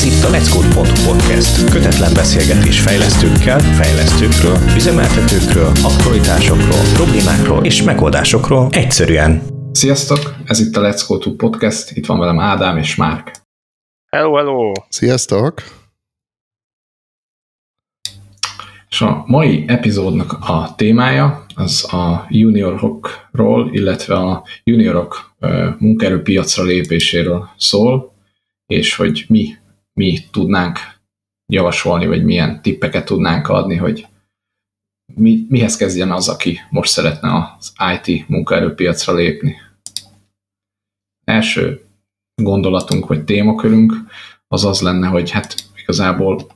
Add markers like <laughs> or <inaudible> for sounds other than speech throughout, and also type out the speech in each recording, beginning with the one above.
Ez itt a Let's Code podcast. Kötetlen beszélgetés fejlesztőkkel, fejlesztőkről, üzemeltetőkről, aktualitásokról, problémákról és megoldásokról egyszerűen. Sziasztok! Ez itt a Let's Code podcast. Itt van velem Ádám és Márk. Hello, hello! Sziasztok! És a mai epizódnak a témája az a juniorokról, illetve a juniorok munkaerőpiacra lépéséről szól, és hogy mi, mi tudnánk javasolni, vagy milyen tippeket tudnánk adni, hogy mi, mihez kezdjen az, aki most szeretne az IT munkaerőpiacra lépni. Első gondolatunk, vagy témakörünk az az lenne, hogy hát igazából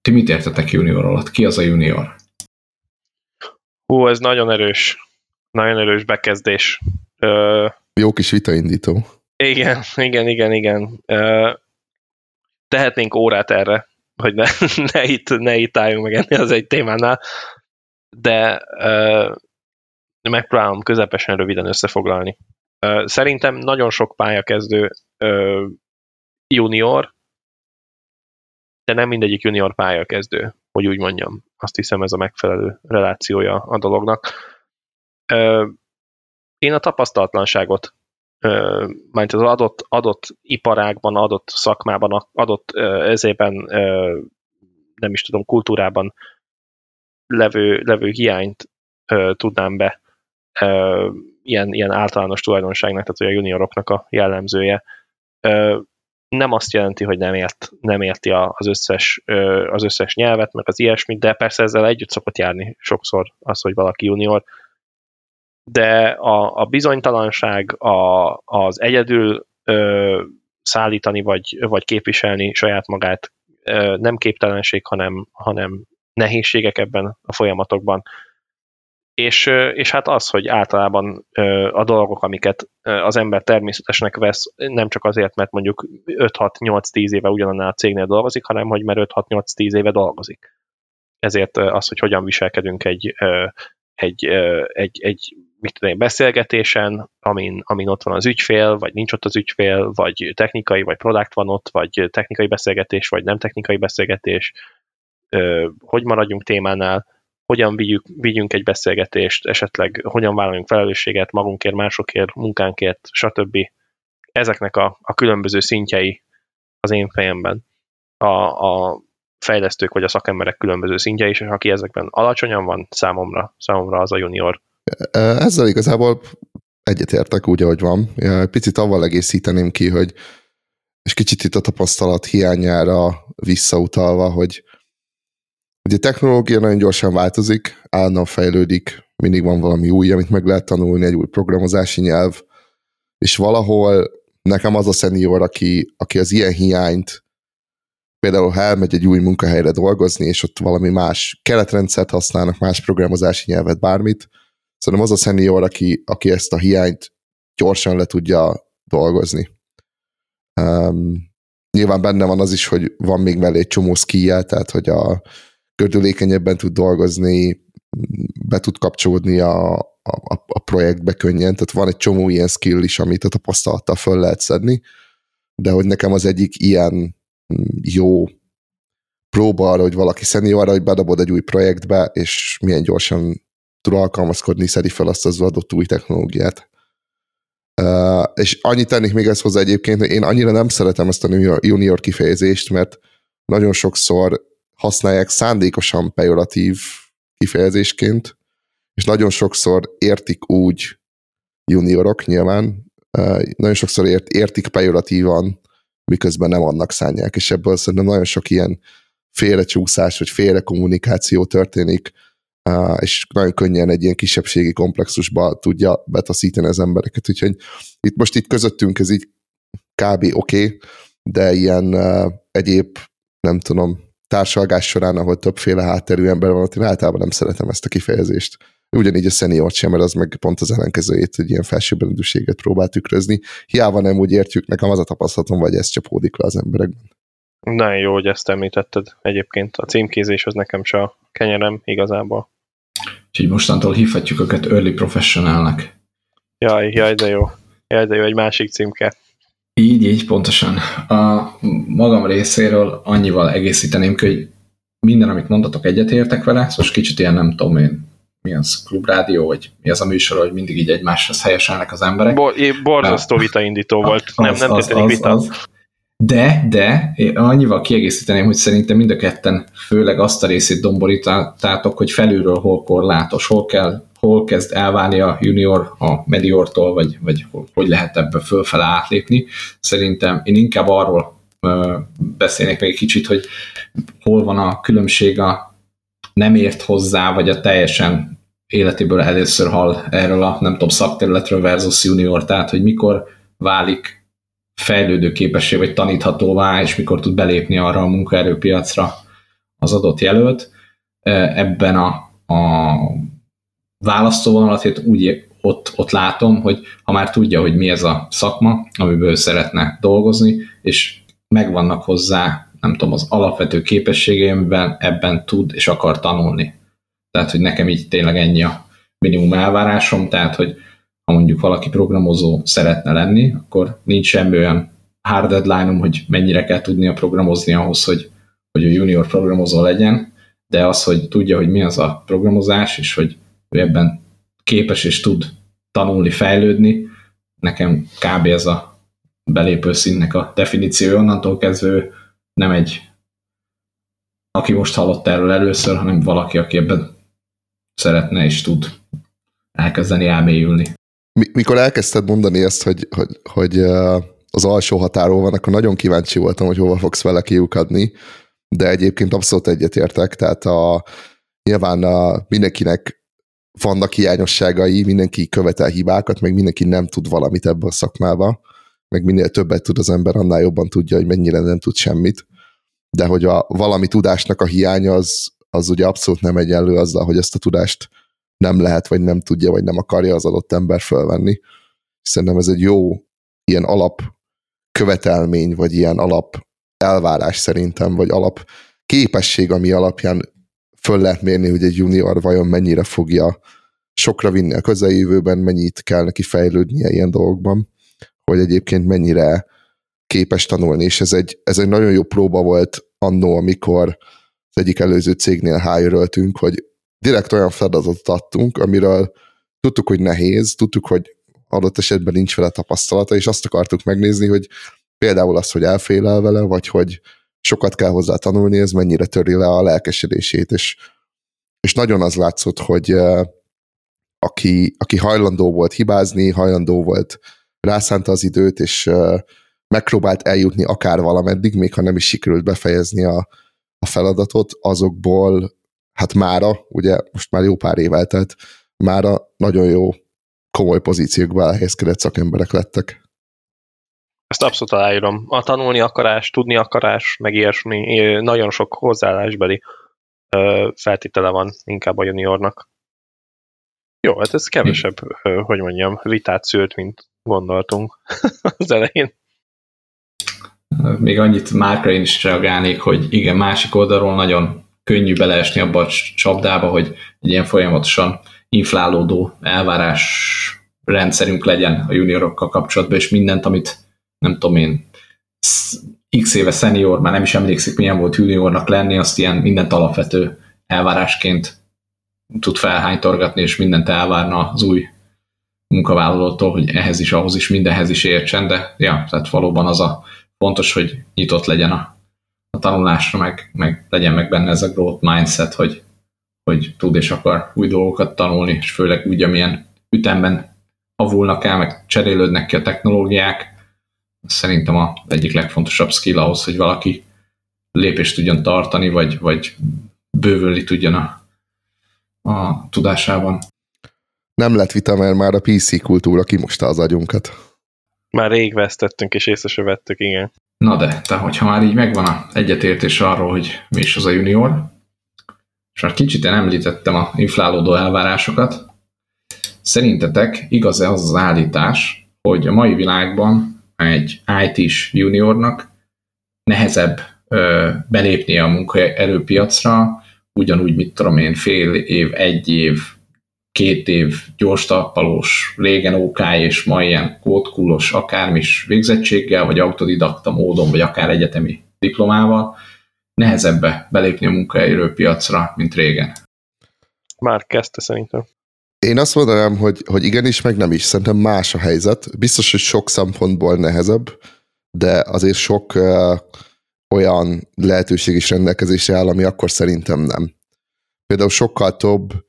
ti mit értetek junior alatt? Ki az a junior? Hú, ez nagyon erős. Nagyon erős bekezdés. Ö... Jó kis vitaindító. Igen, igen, igen, igen. Ö... Tehetnénk órát erre, hogy ne, <laughs> ne, itt, ne itt álljunk meg enni az egy témánál, de ö... megpróbálom közepesen röviden összefoglalni. Ö... Szerintem nagyon sok pályakezdő ö... junior, de nem mindegyik junior pályakezdő, hogy úgy mondjam. Azt hiszem ez a megfelelő relációja a dolognak. Én a tapasztalatlanságot, majd az adott, adott iparágban, adott szakmában, adott ezében, nem is tudom, kultúrában levő, levő hiányt tudnám be ilyen, ilyen általános tulajdonságnak, tehát hogy a junioroknak a jellemzője nem azt jelenti, hogy nem, ért, nem érti az összes, az összes nyelvet, meg az ilyesmit, de persze ezzel együtt szokott járni sokszor az, hogy valaki junior. De a, a bizonytalanság, a, az egyedül ö, szállítani vagy, vagy képviselni saját magát ö, nem képtelenség, hanem, hanem nehézségek ebben a folyamatokban és, és hát az, hogy általában a dolgok, amiket az ember természetesnek vesz, nem csak azért, mert mondjuk 5-6-8-10 éve ugyanannál a cégnél dolgozik, hanem hogy mert 5-6-8-10 éve dolgozik. Ezért az, hogy hogyan viselkedünk egy, egy, egy, egy mit tudom, egy beszélgetésen, amin, amin ott van az ügyfél, vagy nincs ott az ügyfél, vagy technikai, vagy product van ott, vagy technikai beszélgetés, vagy nem technikai beszélgetés, hogy maradjunk témánál, hogyan vigyük, vigyünk egy beszélgetést, esetleg hogyan vállaljunk felelősséget magunkért, másokért, munkánkért, stb. Ezeknek a, a különböző szintjei az én fejemben. A, a fejlesztők vagy a szakemberek különböző szintjei, és aki ezekben alacsonyan van, számomra, számomra az a junior. Ezzel igazából egyetértek úgy, ahogy van. Picit avval egészíteném ki, hogy és kicsit itt a tapasztalat hiányára visszautalva, hogy Ugye a technológia nagyon gyorsan változik, állandóan fejlődik, mindig van valami új, amit meg lehet tanulni, egy új programozási nyelv, és valahol nekem az a senior, aki, aki az ilyen hiányt, például ha elmegy egy új munkahelyre dolgozni, és ott valami más keretrendszert használnak, más programozási nyelvet, bármit, szerintem az a senior, aki, aki ezt a hiányt gyorsan le tudja dolgozni. Um, nyilván benne van az is, hogy van még mellé egy csomó skijel, tehát hogy a, gördülékenyebben tud dolgozni, be tud kapcsolódni a, a, a projektbe könnyen, tehát van egy csomó ilyen skill is, amit a tapasztalattal föl lehet szedni, de hogy nekem az egyik ilyen jó próba arra, hogy valaki arra, hogy bedobod egy új projektbe, és milyen gyorsan tud alkalmazkodni, szedi fel azt az adott új technológiát. Uh, és annyit tennék még ezt hozzá egyébként, hogy én annyira nem szeretem ezt a junior kifejezést, mert nagyon sokszor használják szándékosan pejoratív kifejezésként, és nagyon sokszor értik úgy juniorok nyilván, nagyon sokszor ért, értik pejoratívan, miközben nem annak szánják, és ebből szerintem nagyon sok ilyen félrecsúszás, vagy félre kommunikáció történik, és nagyon könnyen egy ilyen kisebbségi komplexusba tudja betaszítani az embereket. Úgyhogy itt most itt közöttünk ez így kb. oké, okay, de ilyen egyéb, nem tudom, társalgás során, ahol többféle hátterű ember van, ott én általában nem szeretem ezt a kifejezést. Ugyanígy a senior sem, mert az meg pont az ellenkezőjét, hogy ilyen felsőbbrendűséget próbál tükrözni. Hiába nem úgy értjük, nekem az a tapasztalatom, vagy ez csapódik le az emberekben. Nagyon jó, hogy ezt említetted egyébként. A címkézés az nekem se a kenyerem igazából. Úgyhogy mostantól hívhatjuk őket early professionalnak. Jaj, jaj, de jó. Jaj, de jó, egy másik címke. Így, így, pontosan. A magam részéről annyival egészíteném ki, hogy minden, amit mondatok, egyetértek vele, szóval kicsit ilyen nem tudom én, mi az, klubrádió, vagy mi az a műsor, hogy mindig így egymáshoz helyeselnek az emberek. Bo- borzasztó vitaindító volt, az, nem, nem az, az, vita. Az. De, de, én annyival kiegészíteném, hogy szerintem mind a ketten főleg azt a részét domborítátok, hogy felülről hol korlátos, hol kell hol kezd elválni a junior a mediortól, vagy, vagy hogy lehet ebbe fölfele átlépni. Szerintem én inkább arról beszélnék még egy kicsit, hogy hol van a különbség a nem ért hozzá, vagy a teljesen életéből először hall erről a nem tudom, szakterületről versus junior, tehát hogy mikor válik fejlődő képessé, vagy taníthatóvá, és mikor tud belépni arra a munkaerőpiacra az adott jelölt. Ebben a, a választóvonalat úgy ott, ott látom, hogy ha már tudja, hogy mi ez a szakma, amiből szeretne dolgozni, és megvannak hozzá, nem tudom, az alapvető képességei, amiben ebben tud és akar tanulni. Tehát, hogy nekem így tényleg ennyi a minimum elvárásom, tehát, hogy ha mondjuk valaki programozó szeretne lenni, akkor nincs semmi olyan hard deadline hogy mennyire kell tudnia programozni ahhoz, hogy, hogy a junior programozó legyen, de az, hogy tudja, hogy mi az a programozás, és hogy ő ebben képes és tud tanulni, fejlődni. Nekem kb. ez a belépő színnek a definíció, onnantól kezdve nem egy aki most hallott erről először, hanem valaki, aki ebben szeretne és tud elkezdeni elmélyülni. Mikor elkezdted mondani ezt, hogy, hogy, hogy az alsó határól van, akkor nagyon kíváncsi voltam, hogy hova fogsz vele kiukadni, de egyébként abszolút egyetértek, tehát a, nyilván a, mindenkinek vannak hiányosságai, mindenki követel hibákat, meg mindenki nem tud valamit ebben a szakmába, meg minél többet tud az ember, annál jobban tudja, hogy mennyire nem tud semmit. De hogy a valami tudásnak a hiánya az, az ugye abszolút nem egyenlő azzal, hogy ezt a tudást nem lehet, vagy nem tudja, vagy nem akarja az adott ember fölvenni. Szerintem ez egy jó ilyen alap követelmény, vagy ilyen alap elvárás szerintem, vagy alap képesség, ami alapján föl lehet mérni, hogy egy junior vajon mennyire fogja sokra vinni a közeljövőben, mennyit kell neki fejlődnie ilyen dolgokban, hogy egyébként mennyire képes tanulni, és ez egy, ez egy nagyon jó próba volt annó, amikor az egyik előző cégnél hire hogy direkt olyan feladatot adtunk, amiről tudtuk, hogy nehéz, tudtuk, hogy adott esetben nincs vele tapasztalata, és azt akartuk megnézni, hogy például az, hogy elfélel vele, vagy hogy sokat kell hozzá tanulni, ez mennyire töri le a lelkesedését, és, és nagyon az látszott, hogy aki, aki hajlandó volt hibázni, hajlandó volt rászánta az időt, és megpróbált eljutni akár valameddig, még ha nem is sikerült befejezni a, a feladatot, azokból hát mára, ugye most már jó pár év eltelt, mára nagyon jó komoly pozíciókba elhelyezkedett szakemberek lettek. Ezt abszolút aláírom. A tanulni akarás, tudni akarás, meg ilyesmi, nagyon sok hozzáállásbeli feltétele van inkább a juniornak. Jó, hát ez kevesebb, hogy mondjam, vitát szült, mint gondoltunk <laughs> az elején. Még annyit Márkra én is reagálnék, hogy igen, másik oldalról nagyon könnyű beleesni abba a csapdába, hogy egy ilyen folyamatosan inflálódó elvárás rendszerünk legyen a juniorokkal kapcsolatban, és mindent, amit nem tudom én, x éve senior, már nem is emlékszik, milyen volt juniornak lenni, azt ilyen mindent alapvető elvárásként tud felhánytorgatni, és mindent elvárna az új munkavállalótól, hogy ehhez is, ahhoz is, mindenhez is értsen, de ja, tehát valóban az a fontos, hogy nyitott legyen a, a tanulásra, meg, meg legyen meg benne ez a growth mindset, hogy, hogy tud és akar új dolgokat tanulni, és főleg úgy, amilyen ütemben avulnak el, meg cserélődnek ki a technológiák, szerintem a egyik legfontosabb skill ahhoz, hogy valaki lépést tudjon tartani, vagy, vagy bővülni tudjon a, a tudásában. Nem lett vita, mert már a PC kultúra kimosta az agyunkat. Már rég vesztettünk, és észre se vettük, igen. Na de, te, hogyha már így megvan a egyetértés arról, hogy mi is az a junior, és már kicsit én említettem a inflálódó elvárásokat, szerintetek igaz-e az az állítás, hogy a mai világban egy IT-s juniornak nehezebb ö, belépnie a munkaerőpiacra, ugyanúgy, mit tudom én, fél év, egy év, két év gyors talpalós, régen OK és ma ilyen kódkulos akármis végzettséggel, vagy autodidakta módon, vagy akár egyetemi diplomával, nehezebbe belépni a munkahelyről piacra, mint régen. Már kezdte szerintem. Én azt mondanám, hogy, hogy igenis, meg nem is. Szerintem más a helyzet. Biztos, hogy sok szempontból nehezebb, de azért sok uh, olyan lehetőség is rendelkezésre áll, ami akkor szerintem nem. Például sokkal több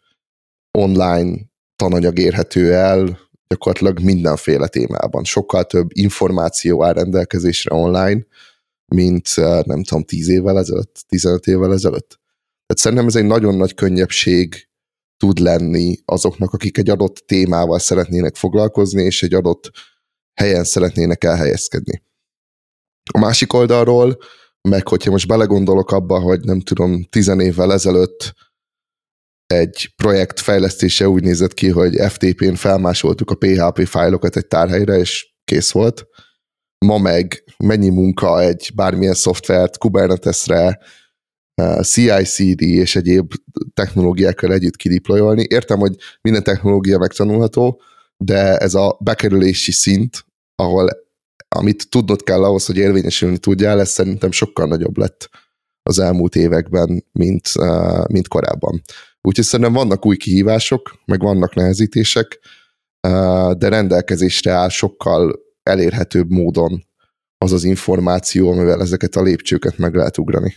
online tananyag érhető el gyakorlatilag mindenféle témában. Sokkal több információ áll rendelkezésre online, mint nem tudom, 10 évvel ezelőtt, 15 évvel ezelőtt. Tehát szerintem ez egy nagyon nagy könnyebbség tud lenni azoknak, akik egy adott témával szeretnének foglalkozni, és egy adott helyen szeretnének elhelyezkedni. A másik oldalról, meg hogyha most belegondolok abba, hogy nem tudom, tizen évvel ezelőtt egy projekt fejlesztése úgy nézett ki, hogy FTP-n felmásoltuk a PHP fájlokat egy tárhelyre, és kész volt. Ma meg mennyi munka egy bármilyen szoftvert Kubernetesre, eh, CI/CD és egyéb technológiákkal együtt kideployolni. Értem, hogy minden technológia megtanulható, de ez a bekerülési szint, ahol amit tudnod kell ahhoz, hogy érvényesülni tudjál, ez szerintem sokkal nagyobb lett az elmúlt években, mint, eh, mint korábban. Úgyhogy szerintem vannak új kihívások, meg vannak nehezítések, de rendelkezésre áll sokkal elérhetőbb módon az az információ, amivel ezeket a lépcsőket meg lehet ugrani.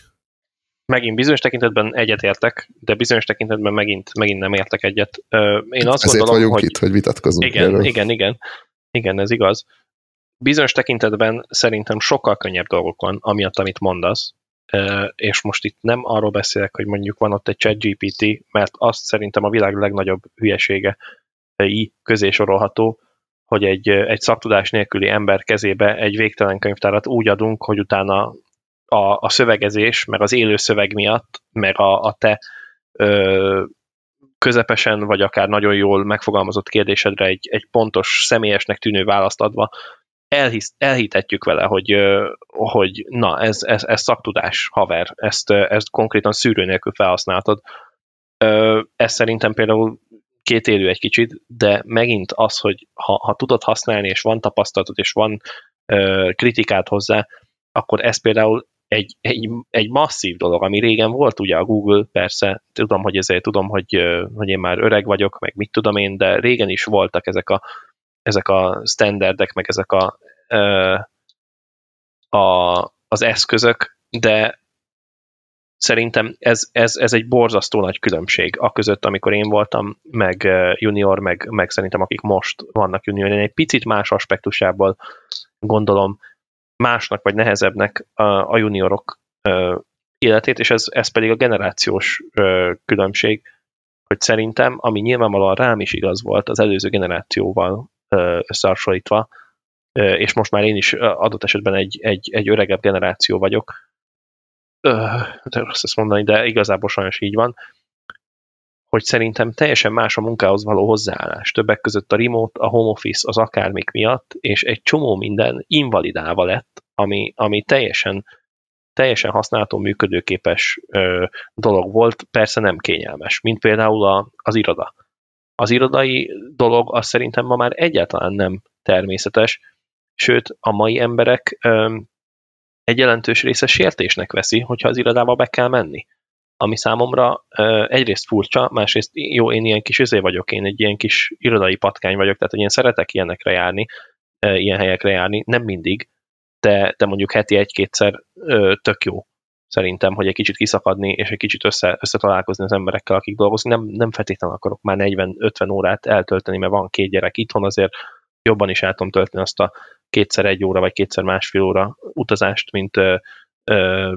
Megint bizonyos tekintetben egyetértek, de bizonyos tekintetben megint, megint nem értek egyet. Én azt Ezért gondolom, vagyunk hogy... itt, hogy vitatkozunk Igen, erről. igen, igen. Igen, ez igaz. Bizonyos tekintetben szerintem sokkal könnyebb dolgok van, amiatt, amit mondasz, és most itt nem arról beszélek, hogy mondjuk van ott egy chat GPT, mert azt szerintem a világ legnagyobb hülyesége közé sorolható, hogy egy, egy szaktudás nélküli ember kezébe egy végtelen könyvtárat úgy adunk, hogy utána a, a szövegezés, meg az élő szöveg miatt, meg a, a te ö, közepesen, vagy akár nagyon jól megfogalmazott kérdésedre egy, egy pontos, személyesnek tűnő választ adva, elhisz, elhitetjük vele, hogy, hogy na, ez, ez, ez szaktudás, haver, ezt, ezt konkrétan szűrő nélkül felhasználtad. Ez szerintem például két élő egy kicsit, de megint az, hogy ha, ha tudod használni, és van tapasztalatod, és van kritikát hozzá, akkor ez például egy, egy, egy masszív dolog, ami régen volt ugye a Google, persze, tudom, hogy ezért tudom, hogy, hogy én már öreg vagyok, meg mit tudom én, de régen is voltak ezek a ezek a standardek, meg ezek a, a, az eszközök, de szerintem ez, ez, ez egy borzasztó nagy különbség a között, amikor én voltam, meg junior, meg, meg szerintem akik most vannak junior. Én egy picit más aspektusából gondolom másnak vagy nehezebbnek a, a juniorok életét, és ez, ez pedig a generációs különbség, hogy szerintem, ami nyilvánvalóan rám is igaz volt az előző generációval összehasonlítva, és most már én is adott esetben egy, egy, egy öregebb generáció vagyok, de rossz ezt mondani, de igazából sajnos így van, hogy szerintem teljesen más a munkához való hozzáállás. Többek között a remote, a home office, az akármik miatt, és egy csomó minden invalidálva lett, ami, ami teljesen, teljesen használható, működőképes ö, dolog volt, persze nem kényelmes, mint például a, az iroda. Az irodai dolog az szerintem ma már egyáltalán nem természetes, sőt a mai emberek egy jelentős része sértésnek veszi, hogyha az irodába be kell menni. Ami számomra egyrészt furcsa, másrészt jó, én ilyen kis üzé vagyok, én egy ilyen kis irodai patkány vagyok, tehát hogy én szeretek ilyenekre járni, ilyen helyekre járni, nem mindig, de, de mondjuk heti egy-kétszer ö, tök jó szerintem, hogy egy kicsit kiszakadni, és egy kicsit össze, összetalálkozni az emberekkel, akik dolgoznak. Nem, nem feltétlenül akarok már 40-50 órát eltölteni, mert van két gyerek itthon, azért jobban is el tudom tölteni azt a kétszer egy óra, vagy kétszer másfél óra utazást, mint, ö, ö,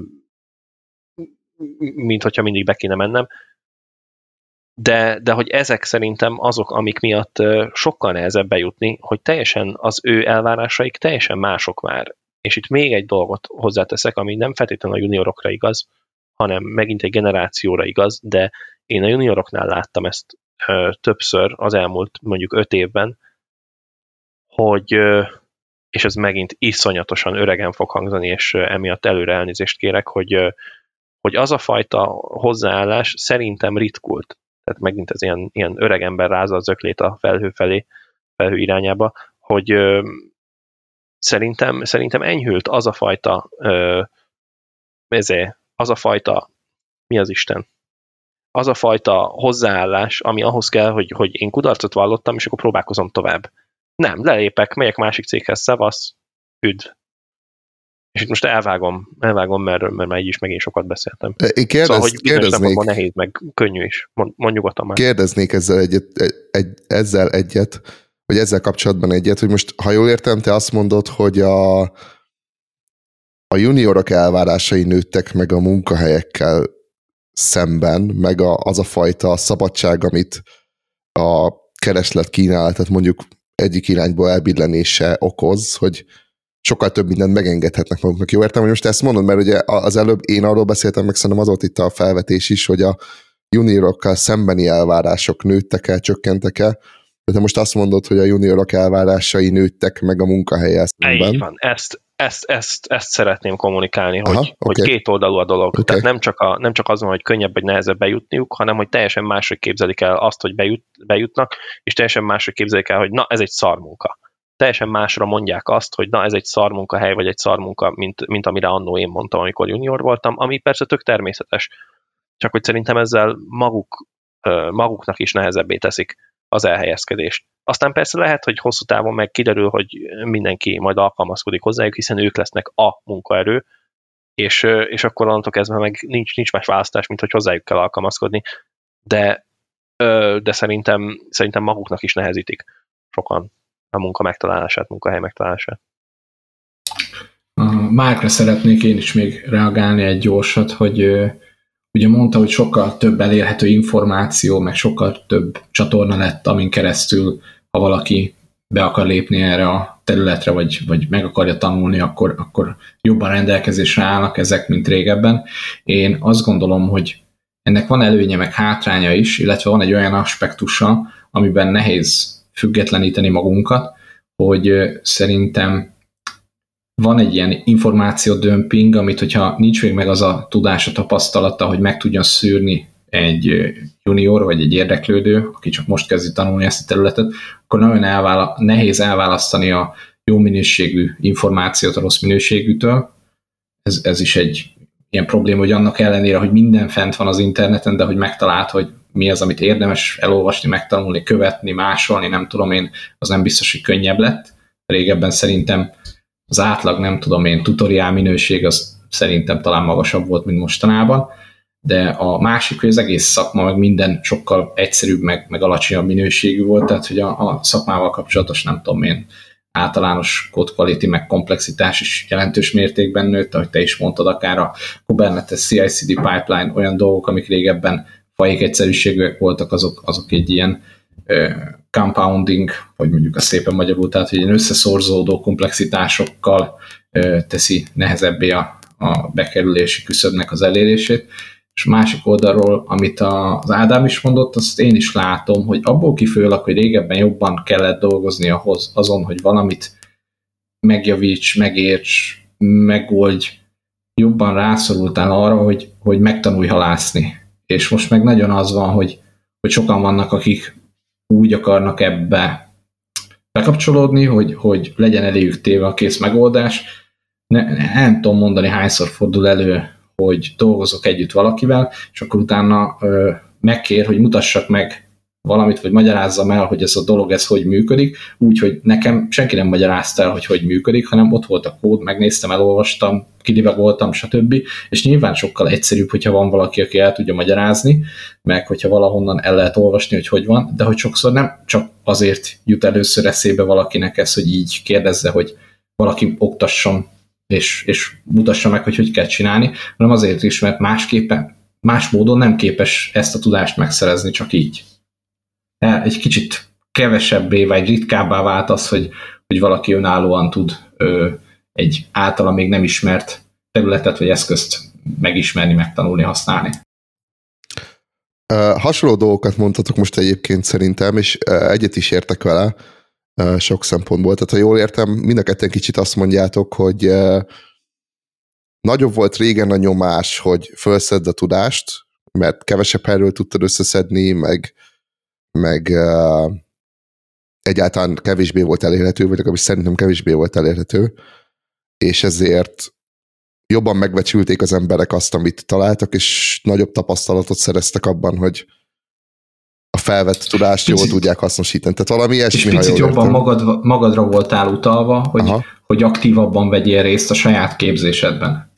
mint hogyha mindig be kéne mennem. De, de hogy ezek szerintem azok, amik miatt sokkal nehezebb bejutni, hogy teljesen az ő elvárásaik teljesen mások már. És itt még egy dolgot hozzáteszek, ami nem feltétlenül a juniorokra igaz, hanem megint egy generációra igaz, de én a junioroknál láttam ezt ö, többször az elmúlt mondjuk öt évben, hogy, ö, és ez megint iszonyatosan öregen fog hangzani, és ö, emiatt előre elnézést kérek, hogy, ö, hogy az a fajta hozzáállás szerintem ritkult. tehát megint ez ilyen, ilyen öreg ember rázza az öklét a felhő felé, felhő irányába, hogy ö, szerintem, szerintem enyhült az a fajta ö, ezé, az a fajta mi az Isten? Az a fajta hozzáállás, ami ahhoz kell, hogy, hogy én kudarcot vallottam, és akkor próbálkozom tovább. Nem, lelépek, megyek másik céghez, szevasz, üdv. És itt most elvágom, elvágom, mert, mert már így is megint sokat beszéltem. Én kérdez, szóval, hogy kérdeznék, nehéz, meg könnyű is. Mond, mond nyugodtan már. kérdeznék ezzel egyet, egy, ezzel egyet, vagy ezzel kapcsolatban egyet, hogy most, ha jól értem, te azt mondod, hogy a, a juniorok elvárásai nőttek meg a munkahelyekkel szemben, meg a, az a fajta szabadság, amit a kereslet kínálatot mondjuk egyik irányból elbillenése okoz, hogy sokkal több mindent megengedhetnek maguknak. Jó értem, hogy most ezt mondod, mert ugye az előbb én arról beszéltem, meg szerintem az volt itt a felvetés is, hogy a juniorokkal szembeni elvárások nőttek el, csökkentek el, de te most azt mondod, hogy a juniorok elvárásai nőttek meg a munkahelyel szemben. Így van, ezt, ezt, ezt, ezt szeretném kommunikálni, Aha, hogy, oké. hogy két oldalú a dolog. Oké. Tehát nem csak, a, nem csak az van, hogy könnyebb vagy nehezebb bejutniuk, hanem hogy teljesen máshogy képzelik el azt, hogy bejut, bejutnak, és teljesen máshogy képzelik el, hogy na, ez egy szarmunka. Teljesen másra mondják azt, hogy na, ez egy szarmunkahely, vagy egy szarmunka, mint, mint amire annó én mondtam, amikor junior voltam, ami persze tök természetes. Csak hogy szerintem ezzel maguk, maguknak is nehezebbé teszik az elhelyezkedést. Aztán persze lehet, hogy hosszú távon meg kiderül, hogy mindenki majd alkalmazkodik hozzájuk, hiszen ők lesznek a munkaerő, és, és akkor onnantól kezdve meg nincs, nincs más választás, mint hogy hozzájuk kell alkalmazkodni. De, de szerintem, szerintem maguknak is nehezítik sokan a munka megtalálását, munkahely megtalálását. Márkra szeretnék én is még reagálni egy gyorsat, hogy ugye mondta, hogy sokkal több elérhető információ, meg sokkal több csatorna lett, amin keresztül, ha valaki be akar lépni erre a területre, vagy, vagy meg akarja tanulni, akkor, akkor jobban rendelkezésre állnak ezek, mint régebben. Én azt gondolom, hogy ennek van előnye, meg hátránya is, illetve van egy olyan aspektusa, amiben nehéz függetleníteni magunkat, hogy szerintem van egy ilyen információdömping, amit hogyha nincs még meg az a tudás, a tapasztalata, hogy meg tudjon szűrni egy junior vagy egy érdeklődő, aki csak most kezdi tanulni ezt a területet, akkor nagyon elvála- nehéz elválasztani a jó minőségű információt a rossz minőségűtől. Ez, ez is egy ilyen probléma, hogy annak ellenére, hogy minden fent van az interneten, de hogy megtalált, hogy mi az, amit érdemes elolvasni, megtanulni, követni, másolni, nem tudom én, az nem biztos, hogy könnyebb lett. Régebben szerintem az átlag, nem tudom én, tutoriál minőség az szerintem talán magasabb volt, mint mostanában, de a másik, hogy az egész szakma, meg minden sokkal egyszerűbb, meg, meg alacsonyabb minőségű volt, tehát hogy a, a szakmával kapcsolatos, nem tudom én, általános code quality, meg komplexitás is jelentős mértékben nőtt, ahogy te is mondtad, akár a Kubernetes CI/CD pipeline, olyan dolgok, amik régebben fajék egyszerűségűek voltak, azok, azok egy ilyen ö, compounding, vagy mondjuk a szépen magyarul, tehát hogy ilyen összeszorzódó komplexitásokkal teszi nehezebbé a, a bekerülési küszöbnek az elérését. És másik oldalról, amit az Ádám is mondott, azt én is látom, hogy abból kifolyólag, hogy régebben jobban kellett dolgozni ahhoz, azon, hogy valamit megjavíts, megérts, megoldj, jobban rászorultál arra, hogy, hogy megtanulj halászni. És most meg nagyon az van, hogy, hogy sokan vannak, akik úgy akarnak ebbe bekapcsolódni, hogy, hogy legyen eléjük téve a kész megoldás. Ne, nem tudom mondani, hányszor fordul elő, hogy dolgozok együtt valakivel, és akkor utána ö, megkér, hogy mutassak meg valamit, vagy magyarázzam el, hogy ez a dolog, ez hogy működik, úgy, hogy nekem senki nem magyarázta el, hogy hogy működik, hanem ott volt a kód, megnéztem, elolvastam, kidivagoltam, stb. És nyilván sokkal egyszerűbb, hogyha van valaki, aki el tudja magyarázni, meg hogyha valahonnan el lehet olvasni, hogy hogy van, de hogy sokszor nem csak azért jut először eszébe valakinek ez, hogy így kérdezze, hogy valaki oktasson és, és mutassa meg, hogy hogy kell csinálni, hanem azért is, mert másképpen, más módon nem képes ezt a tudást megszerezni, csak így. Egy kicsit kevesebbé vagy ritkábbá vált az, hogy, hogy valaki önállóan tud ö, egy általa még nem ismert területet vagy eszközt megismerni, megtanulni, használni. Hasonló dolgokat mondhatok most egyébként szerintem, és egyet is értek vele sok szempontból. Tehát ha jól értem, mind a ketten kicsit azt mondjátok, hogy nagyobb volt régen a nyomás, hogy felszedd a tudást, mert kevesebb helyről tudtad összeszedni, meg, meg uh, egyáltalán kevésbé volt elérhető, vagy legalábbis szerintem kevésbé volt elérhető, és ezért jobban megbecsülték az emberek azt, amit találtak, és nagyobb tapasztalatot szereztek abban, hogy a felvett tudást jól tudják hasznosítani. Tehát valami ilyesmi, És picit jobban magad, magadra voltál utalva, hogy, hogy aktívabban vegyél részt a saját képzésedben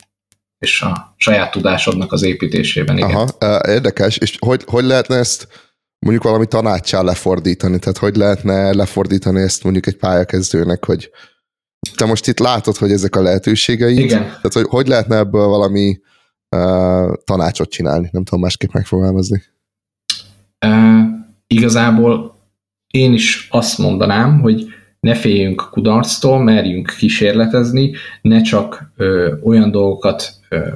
és a saját tudásodnak az építésében. Igen. Aha, érdekes. És hogy, hogy lehetne ezt mondjuk valami tanácssal lefordítani? Tehát hogy lehetne lefordítani ezt mondjuk egy pályakezdőnek, hogy te most itt látod, hogy ezek a lehetőségei. Igen. Tehát hogy, hogy lehetne ebből valami uh, tanácsot csinálni? Nem tudom másképp megfogalmazni. Uh, igazából én is azt mondanám, hogy ne féljünk a kudarctól, merjünk kísérletezni, ne csak ö, olyan dolgokat ö,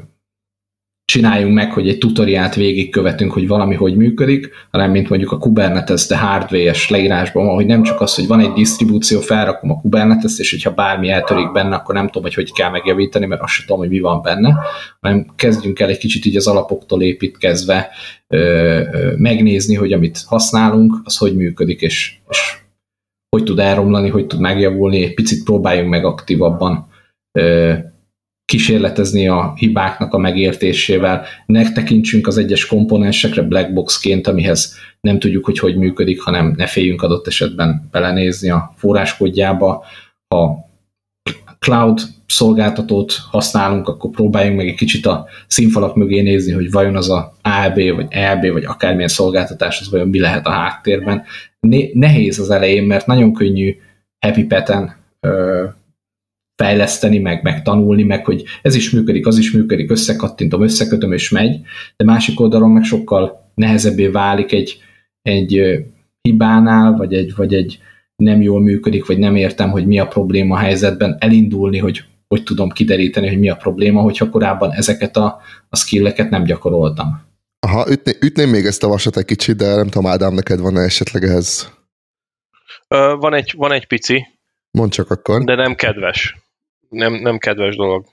csináljunk meg, hogy egy tutoriát végigkövetünk, hogy valami hogy működik, hanem mint mondjuk a Kubernetes, de hardware-es leírásban van, hogy nem csak az, hogy van egy disztribúció, felrakom a Kubernetes, és hogyha bármi eltörik benne, akkor nem tudom, hogy hogy kell megjavítani, mert azt sem tudom, hogy mi van benne, hanem kezdjünk el egy kicsit így az alapoktól építkezve ö, ö, megnézni, hogy amit használunk, az hogy működik, és, és hogy tud elromlani, hogy tud megjavulni, egy picit próbáljunk meg aktívabban ö, kísérletezni a hibáknak a megértésével, ne tekintsünk az egyes komponensekre blackboxként, amihez nem tudjuk, hogy hogy működik, hanem ne féljünk adott esetben belenézni a forráskódjába. Ha cloud szolgáltatót használunk, akkor próbáljunk meg egy kicsit a színfalak mögé nézni, hogy vajon az a ALB, vagy ELB, vagy akármilyen szolgáltatás, az vajon mi lehet a háttérben. Nehéz az elején, mert nagyon könnyű happy peten fejleszteni, meg, meg tanulni, meg hogy ez is működik, az is működik, összekattintom, összekötöm és megy, de másik oldalon meg sokkal nehezebbé válik egy, egy hibánál, vagy egy, vagy egy nem jól működik, vagy nem értem, hogy mi a probléma a helyzetben, elindulni, hogy hogy tudom kideríteni, hogy mi a probléma, hogyha korábban ezeket a, a skilleket nem gyakoroltam. Aha, ütné, ütném még ezt a vasat egy kicsit, de nem tudom, Ádám, neked van-e esetleg ehhez? van, egy, van egy pici. Mondd csak akkor. De nem kedves nem, nem kedves dolog.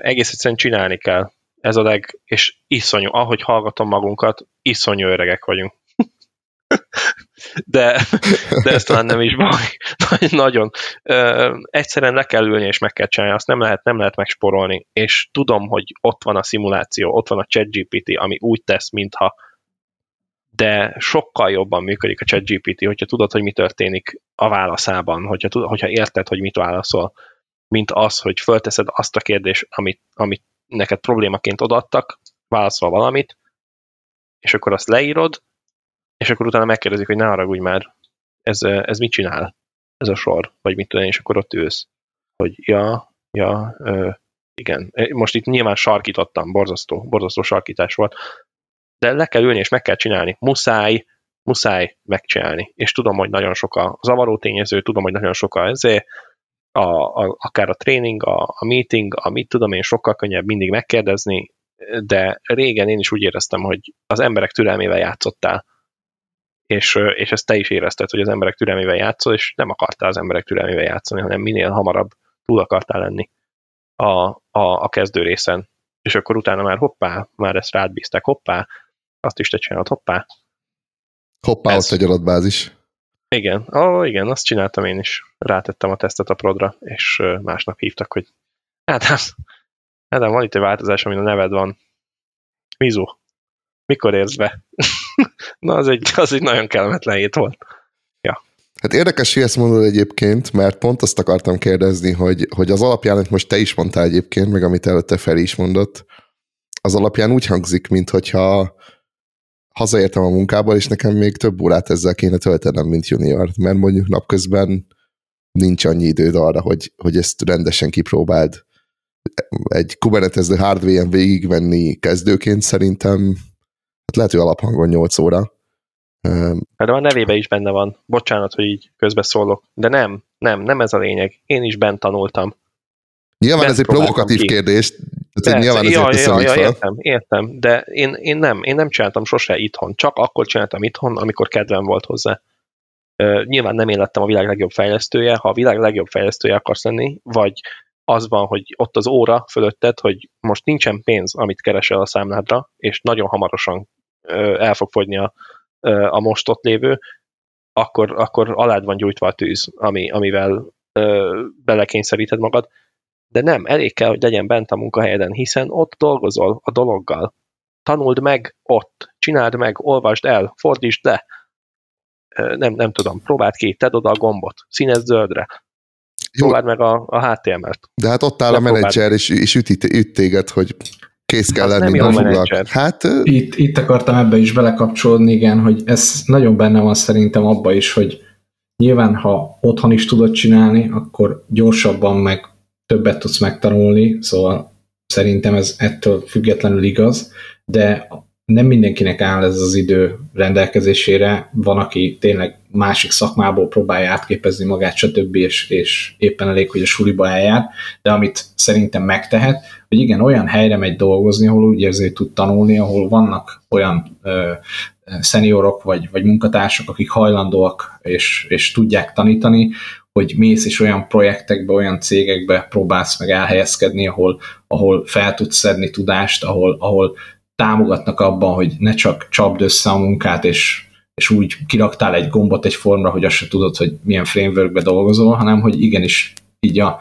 Egész egyszerűen csinálni kell. Ez a leg, és iszonyú, ahogy hallgatom magunkat, iszonyú öregek vagyunk. <laughs> de, de ez talán nem is baj. Nagyon. Egyszerűen le kell ülni, és meg kell csinálni. Azt nem lehet, nem lehet megsporolni. És tudom, hogy ott van a szimuláció, ott van a ChatGPT, ami úgy tesz, mintha de sokkal jobban működik a ChatGPT, hogyha tudod, hogy mi történik a válaszában, hogyha, hogyha érted, hogy mit válaszol mint az, hogy fölteszed azt a kérdést, amit, amit neked problémaként odaadtak, válaszol valamit, és akkor azt leírod, és akkor utána megkérdezik, hogy ne haragudj már, ez, ez mit csinál, ez a sor, vagy mit tudom, és akkor ott ülsz, hogy ja, ja, ö, igen, most itt nyilván sarkítottam, borzasztó, borzasztó sarkítás volt, de le kell ülni, és meg kell csinálni. Muszáj, muszáj megcsinálni. És tudom, hogy nagyon sok a zavaró tényező, tudom, hogy nagyon sok a ezért, a, a, akár a tréning, a, a meeting, a mit tudom én, sokkal könnyebb mindig megkérdezni, de régen én is úgy éreztem, hogy az emberek türelmével játszottál, és, és ezt te is érezted, hogy az emberek türelmével játszol, és nem akartál az emberek türelmével játszani, hanem minél hamarabb túl akartál lenni a, a, a kezdő részen. És akkor utána már hoppá, már ezt rád bízták, hoppá, azt is te csinálod, hoppá. Hoppá, Ez. ott egy adatbázis. Igen, ó, igen, azt csináltam én is. Rátettem a tesztet a prodra, és másnap hívtak, hogy hát, hát van itt egy változás, amin a neved van. Mizu, mikor érsz be? <laughs> Na, az egy, az egy nagyon kellemetlen hét volt. Ja. Hát érdekes, hogy ezt mondod egyébként, mert pont azt akartam kérdezni, hogy, hogy az alapján, hogy most te is mondtál egyébként, meg amit előtte Feri is mondott, az alapján úgy hangzik, mintha hazaértem a munkából, és nekem még több órát ezzel kéne töltenem, mint junior, mert mondjuk napközben nincs annyi időd arra, hogy, hogy ezt rendesen kipróbáld. Egy Kubernetes hardware-en végigvenni kezdőként szerintem hát lehet, hogy alaphangon 8 óra. Hát de a nevébe is benne van. Bocsánat, hogy így közbeszólok. De nem, nem, nem ez a lényeg. Én is bent tanultam. Nyilván bent ez egy provokatív ki. kérdés, tehát nyilván ja, ja, ja, értem, értem, de én, én, nem, én nem csináltam sose itthon, csak akkor csináltam itthon, amikor kedvem volt hozzá. Uh, nyilván nem én lettem a világ legjobb fejlesztője, ha a világ legjobb fejlesztője akarsz lenni, vagy az van, hogy ott az óra fölötted, hogy most nincsen pénz, amit keresel a számládra, és nagyon hamarosan el fog fogyni a, a most ott lévő, akkor, akkor alád van gyújtva a tűz, ami, amivel belekényszeríted magad. De nem, elég kell, hogy legyen bent a munkahelyeden, hiszen ott dolgozol a dologgal. Tanuld meg ott, csináld meg, olvasd el, fordítsd le. Nem, nem tudom, próbáld ki, tedd oda a gombot, színezd zöldre, Jó. próbáld meg a, a HTML-t. De hát ott áll a menedzser, és, és üt, üt téged, hogy kész kell hát lenni, nem foglak. Hát, itt, itt akartam ebbe is belekapcsolódni, igen, hogy ez nagyon benne van szerintem abba is, hogy nyilván, ha otthon is tudod csinálni, akkor gyorsabban meg többet tudsz megtanulni, szóval szerintem ez ettől függetlenül igaz, de nem mindenkinek áll ez az idő rendelkezésére, van, aki tényleg másik szakmából próbálja átképezni magát, stb. És, és éppen elég, hogy a suliba eljár, de amit szerintem megtehet, hogy igen, olyan helyre megy dolgozni, ahol úgy érzi, hogy tud tanulni, ahol vannak olyan ö, szeniorok vagy, vagy munkatársak, akik hajlandóak és, és tudják tanítani, hogy mész és olyan projektekbe, olyan cégekbe próbálsz meg elhelyezkedni, ahol, ahol fel tudsz szedni tudást, ahol, ahol támogatnak abban, hogy ne csak csapd össze a munkát, és, és úgy kiraktál egy gombot egy formra, hogy azt se tudod, hogy milyen frameworkbe dolgozol, hanem hogy igenis így a,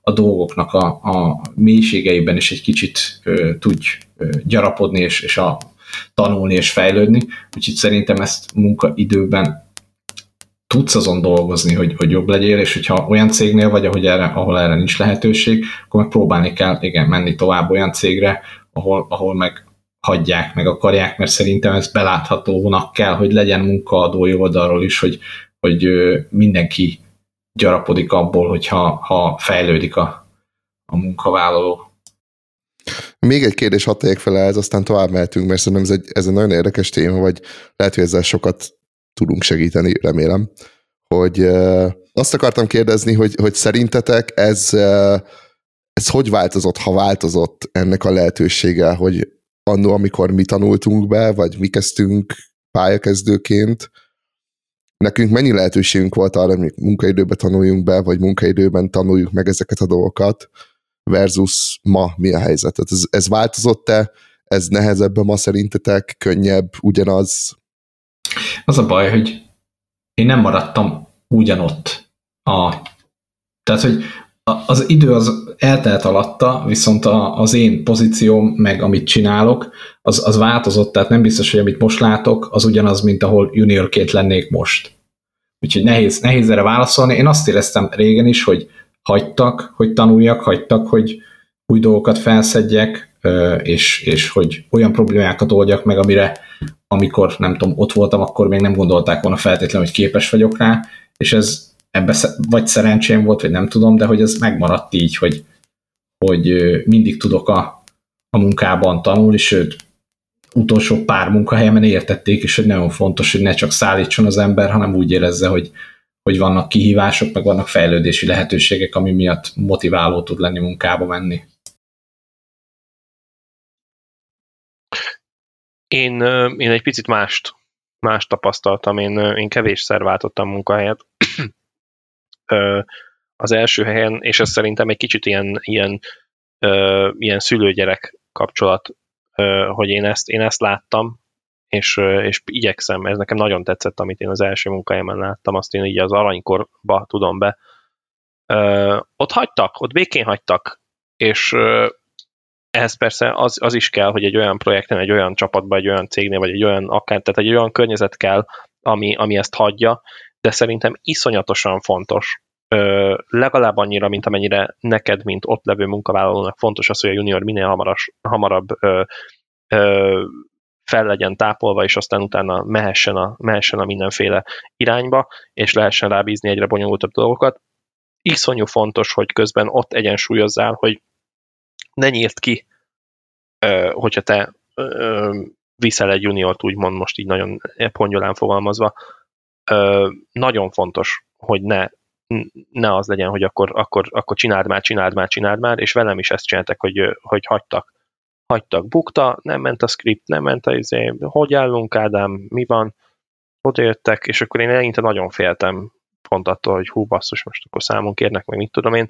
a dolgoknak a, a mélységeiben is egy kicsit ö, tudj ö, gyarapodni, és, és a, tanulni és fejlődni. Úgyhogy szerintem ezt munkaidőben tudsz azon dolgozni, hogy, hogy jobb legyél, és hogyha olyan cégnél vagy, ahogy erre, ahol erre nincs lehetőség, akkor meg próbálni kell igen, menni tovább olyan cégre, ahol, ahol meg hagyják, meg akarják, mert szerintem ez beláthatónak kell, hogy legyen munkaadói oldalról is, hogy, hogy mindenki gyarapodik abból, hogyha ha fejlődik a, a munkavállaló. Még egy kérdés hadd tegyek fel ez, aztán tovább mehetünk, mert szerintem ez egy, ez egy nagyon érdekes téma, vagy lehet, hogy ezzel sokat tudunk segíteni, remélem. Hogy azt akartam kérdezni, hogy, hogy szerintetek ez, ez hogy változott, ha változott ennek a lehetősége, hogy annó, amikor mi tanultunk be, vagy mi kezdtünk pályakezdőként, nekünk mennyi lehetőségünk volt arra, hogy munkaidőben tanuljunk be, vagy munkaidőben tanuljuk meg ezeket a dolgokat, versus ma mi a helyzet. Ez, ez változott-e? Ez nehezebb ma szerintetek? Könnyebb? Ugyanaz? Az a baj, hogy én nem maradtam ugyanott. A, tehát, hogy az idő az eltelt alatta, viszont a, az én pozícióm, meg amit csinálok, az, az változott, tehát nem biztos, hogy amit most látok, az ugyanaz, mint ahol juniorként lennék most. Úgyhogy nehéz, nehéz erre válaszolni. Én azt éreztem régen is, hogy hagytak, hogy tanuljak, hagytak, hogy új dolgokat felszedjek, és, és hogy olyan problémákat oldjak meg, amire amikor nem tudom, ott voltam, akkor még nem gondolták volna feltétlenül, hogy képes vagyok rá, és ez ebbe vagy szerencsém volt, vagy nem tudom, de hogy ez megmaradt így, hogy, hogy mindig tudok a, a munkában tanulni, sőt, utolsó pár munkahelyemen értették is, hogy nagyon fontos, hogy ne csak szállítson az ember, hanem úgy érezze, hogy, hogy vannak kihívások, meg vannak fejlődési lehetőségek, ami miatt motiváló tud lenni munkába menni. Én, én egy picit mást, mást tapasztaltam. Én, én kevésszer váltottam munkahelyet. Az első helyen, és ez szerintem egy kicsit ilyen, ilyen, ilyen szülőgyerek kapcsolat, hogy én ezt, én ezt láttam, és, és igyekszem, ez nekem nagyon tetszett, amit én az első munkahelyemen láttam, azt én így az aranykorba tudom be. Ott hagytak, ott békén hagytak, és ehhez persze az, az is kell, hogy egy olyan projekten, egy olyan csapatban, egy olyan cégnél, vagy egy olyan akár, tehát egy olyan környezet kell, ami, ami ezt hagyja, de szerintem iszonyatosan fontos, ö, legalább annyira, mint amennyire neked, mint ott levő munkavállalónak fontos az, hogy a junior minél hamaras, hamarabb ö, ö, fel legyen tápolva, és aztán utána mehessen a, mehessen a mindenféle irányba, és lehessen rábízni egyre bonyolultabb dolgokat. Iszonyú fontos, hogy közben ott egyensúlyozzál, hogy ne nyírt ki, hogyha te viszel egy juniort, úgymond most így nagyon pongyolán fogalmazva, nagyon fontos, hogy ne, ne az legyen, hogy akkor, akkor, akkor csináld már, csináld már, csináld már, és velem is ezt csináltak, hogy, hogy hagytak. Hagytak, bukta, nem ment a script, nem ment a izé, hogy állunk, Ádám, mi van, odajöttek, és akkor én eleinte nagyon féltem pont attól, hogy hú, basszus, most akkor számon kérnek, meg mit tudom én,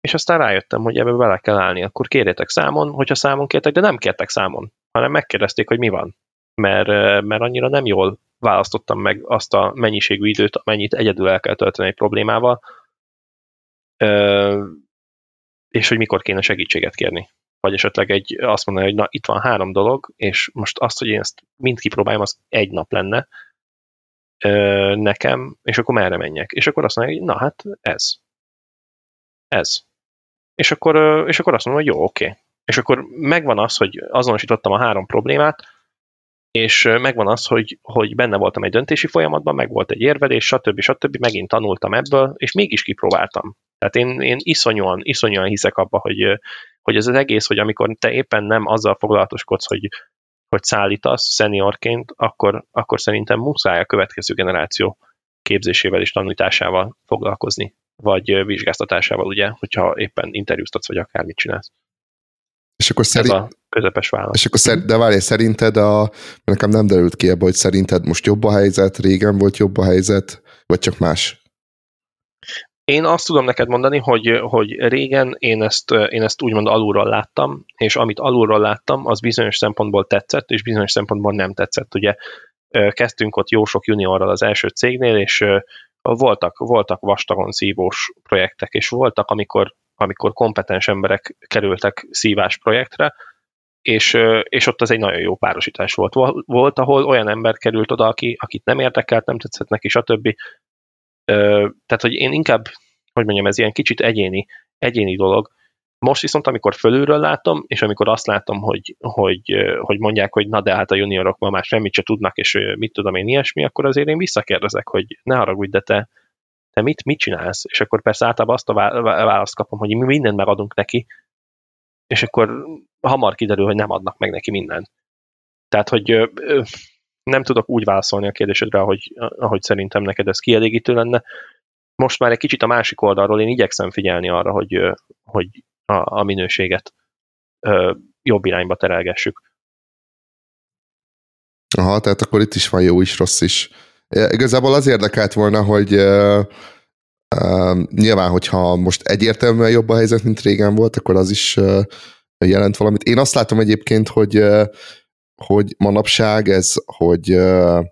és aztán rájöttem, hogy ebbe bele kell állni. Akkor kérjetek számon, hogyha számon kértek, de nem kértek számon, hanem megkérdezték, hogy mi van. mert, mert annyira nem jól választottam meg azt a mennyiségű időt, amennyit egyedül el kell tölteni egy problémával, és hogy mikor kéne segítséget kérni. Vagy esetleg egy, azt mondani, hogy na, itt van három dolog, és most azt, hogy én ezt mind kipróbáljam, az egy nap lenne nekem, és akkor merre menjek. És akkor azt mondja, hogy na hát ez. Ez. És akkor, és akkor azt mondom, hogy jó, oké. Okay. És akkor megvan az, hogy azonosítottam a három problémát, és megvan az, hogy, hogy benne voltam egy döntési folyamatban, meg volt egy érvelés, stb. stb. megint tanultam ebből, és mégis kipróbáltam. Tehát én, én iszonyúan, iszonyúan hiszek abba, hogy, hogy ez az egész, hogy amikor te éppen nem azzal foglalatoskodsz, hogy, hogy szállítasz szeniorként, akkor, akkor szerintem muszáj a következő generáció képzésével és tanításával foglalkozni, vagy vizsgáztatásával, ugye, hogyha éppen interjúztatsz, vagy akármit csinálsz. És akkor szerint... Ez a közepes válasz. És akkor szer... de várj, szerinted a... Nekem nem derült ki ebbe, hogy szerinted most jobb a helyzet, régen volt jobb a helyzet, vagy csak más? Én azt tudom neked mondani, hogy, hogy régen én ezt, én ezt úgymond alulról láttam, és amit alulról láttam, az bizonyos szempontból tetszett, és bizonyos szempontból nem tetszett. Ugye kezdtünk ott jó sok juniorral az első cégnél, és voltak, voltak vastagon szívós projektek, és voltak, amikor amikor kompetens emberek kerültek szívás projektre, és, és ott az egy nagyon jó párosítás volt. Volt, ahol olyan ember került oda, aki, akit nem érdekelt, nem tetszett neki, stb. Tehát, hogy én inkább, hogy mondjam, ez ilyen kicsit egyéni, egyéni dolog. Most viszont, amikor fölülről látom, és amikor azt látom, hogy, hogy, hogy mondják, hogy na de hát a juniorok ma már semmit se tudnak, és mit tudom én ilyesmi, akkor azért én visszakérdezek, hogy ne haragudj, de te, te mit, mit csinálsz? És akkor persze általában azt a választ kapom, hogy mi mindent megadunk neki, és akkor hamar kiderül, hogy nem adnak meg neki mindent. Tehát, hogy nem tudok úgy válaszolni a kérdésedre, ahogy, ahogy szerintem neked ez kielégítő lenne. Most már egy kicsit a másik oldalról én igyekszem figyelni arra, hogy, hogy a, a minőséget jobb irányba terelgessük. Aha, tehát akkor itt is van jó is, rossz is. Igazából az érdekelt volna, hogy uh, uh, nyilván, hogyha most egyértelműen jobb a helyzet, mint régen volt, akkor az is uh, jelent valamit. Én azt látom egyébként, hogy, uh, hogy manapság ez, hogy uh,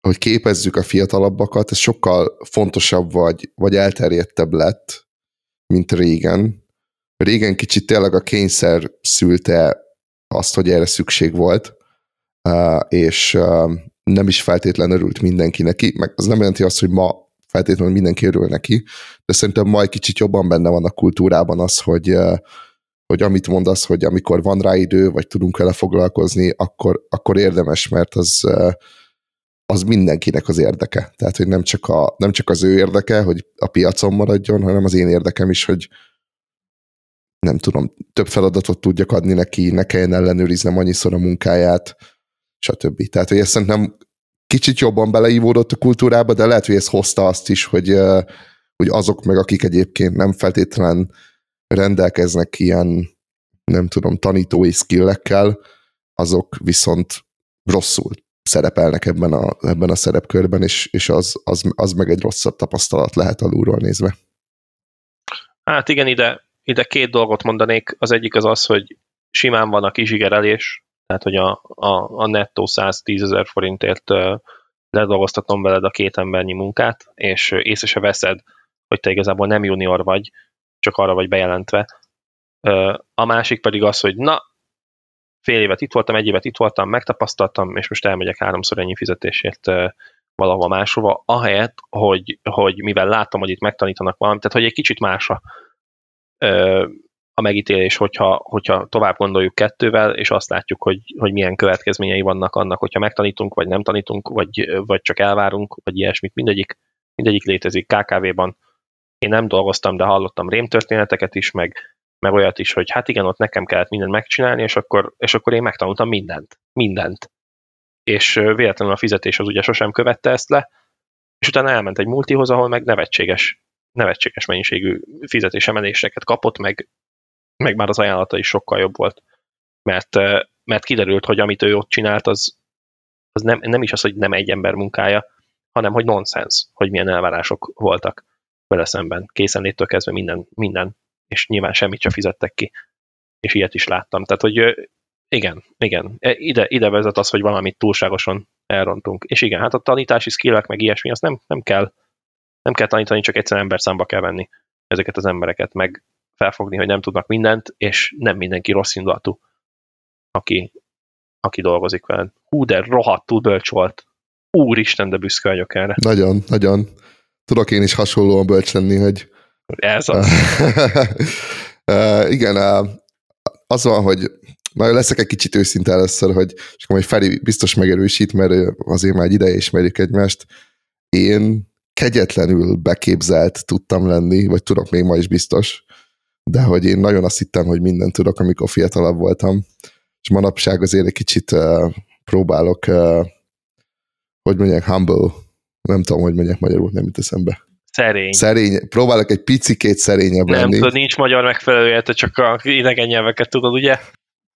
hogy képezzük a fiatalabbakat, ez sokkal fontosabb vagy, vagy elterjedtebb lett, mint régen. Régen kicsit tényleg a kényszer szülte azt, hogy erre szükség volt, és nem is feltétlenül örült mindenki neki, meg az nem jelenti azt, hogy ma feltétlenül mindenki örül neki, de szerintem ma egy kicsit jobban benne van a kultúrában az, hogy, hogy amit mondasz, hogy amikor van rá idő, vagy tudunk vele foglalkozni, akkor, akkor érdemes, mert az, az mindenkinek az érdeke. Tehát, hogy nem csak, a, nem csak az ő érdeke, hogy a piacon maradjon, hanem az én érdekem is, hogy nem tudom, több feladatot tudjak adni neki, ne kelljen ellenőriznem annyiszor a munkáját, stb. Tehát, hogy ezt szerintem kicsit jobban beleívódott a kultúrába, de lehet, hogy ez hozta azt is, hogy, hogy azok meg, akik egyébként nem feltétlen rendelkeznek ilyen, nem tudom, tanítói skillekkel, azok viszont rosszul szerepelnek ebben a, ebben a szerepkörben, és, és az, az, az meg egy rosszabb tapasztalat lehet alulról nézve. Hát igen, ide, ide két dolgot mondanék. Az egyik az az, hogy simán van a kizsigerelés, tehát hogy a, a, a nettó 110 ezer forintért ledolgoztatom veled a két embernyi munkát, és észre se veszed, hogy te igazából nem junior vagy, csak arra vagy bejelentve. A másik pedig az, hogy na, fél évet itt voltam, egy évet itt voltam, megtapasztaltam, és most elmegyek háromszor ennyi fizetésért valahova máshova, ahelyett, hogy, hogy mivel látom, hogy itt megtanítanak valamit, tehát hogy egy kicsit másra a megítélés, hogyha, hogyha tovább gondoljuk kettővel, és azt látjuk, hogy, hogy milyen következményei vannak annak, hogyha megtanítunk, vagy nem tanítunk, vagy, vagy csak elvárunk, vagy ilyesmit. Mindegyik, mindegyik létezik KKV-ban. Én nem dolgoztam, de hallottam rémtörténeteket is, meg, meg olyat is, hogy hát igen, ott nekem kellett mindent megcsinálni, és akkor, és akkor én megtanultam mindent. Mindent. És véletlenül a fizetés az ugye sosem követte ezt le, és utána elment egy multihoz, ahol meg nevetséges, nevetséges mennyiségű fizetésemeléseket kapott, meg meg már az ajánlata is sokkal jobb volt. Mert, mert kiderült, hogy amit ő ott csinált, az, az nem, nem is az, hogy nem egy ember munkája, hanem hogy nonsens, hogy milyen elvárások voltak vele szemben. Készenléttől kezdve minden, minden, és nyilván semmit sem fizettek ki. És ilyet is láttam. Tehát, hogy igen, igen. E, ide, ide vezet az, hogy valamit túlságosan elrontunk. És igen, hát a tanítási skillek meg ilyesmi, azt nem, nem kell nem kell tanítani, csak egyszerűen ember számba kell venni ezeket az embereket, meg felfogni, hogy nem tudnak mindent, és nem mindenki rossz indulatú, aki, aki dolgozik veled. Hú, de rohadtul bölcs volt. Úristen, de büszke vagyok erre. Nagyon, nagyon. Tudok én is hasonlóan bölcs lenni, hogy... Ez az. <laughs> uh, igen, uh, az van, hogy majd leszek egy kicsit őszinte először, hogy és akkor majd Feri biztos megerősít, mert azért már egy ideje ismerjük egymást. Én kegyetlenül beképzelt tudtam lenni, vagy tudok még ma is biztos, de hogy én nagyon azt hittem, hogy mindent tudok, amikor fiatalabb voltam, és manapság azért egy kicsit uh, próbálok, uh, hogy mondják, humble, nem tudom, hogy mondják magyarul, nem jut eszembe. Szerény. Szerény. Próbálok egy picikét szerényebb nem, lenni. Nem nincs magyar megfelelője, te csak a idegen nyelveket tudod, ugye?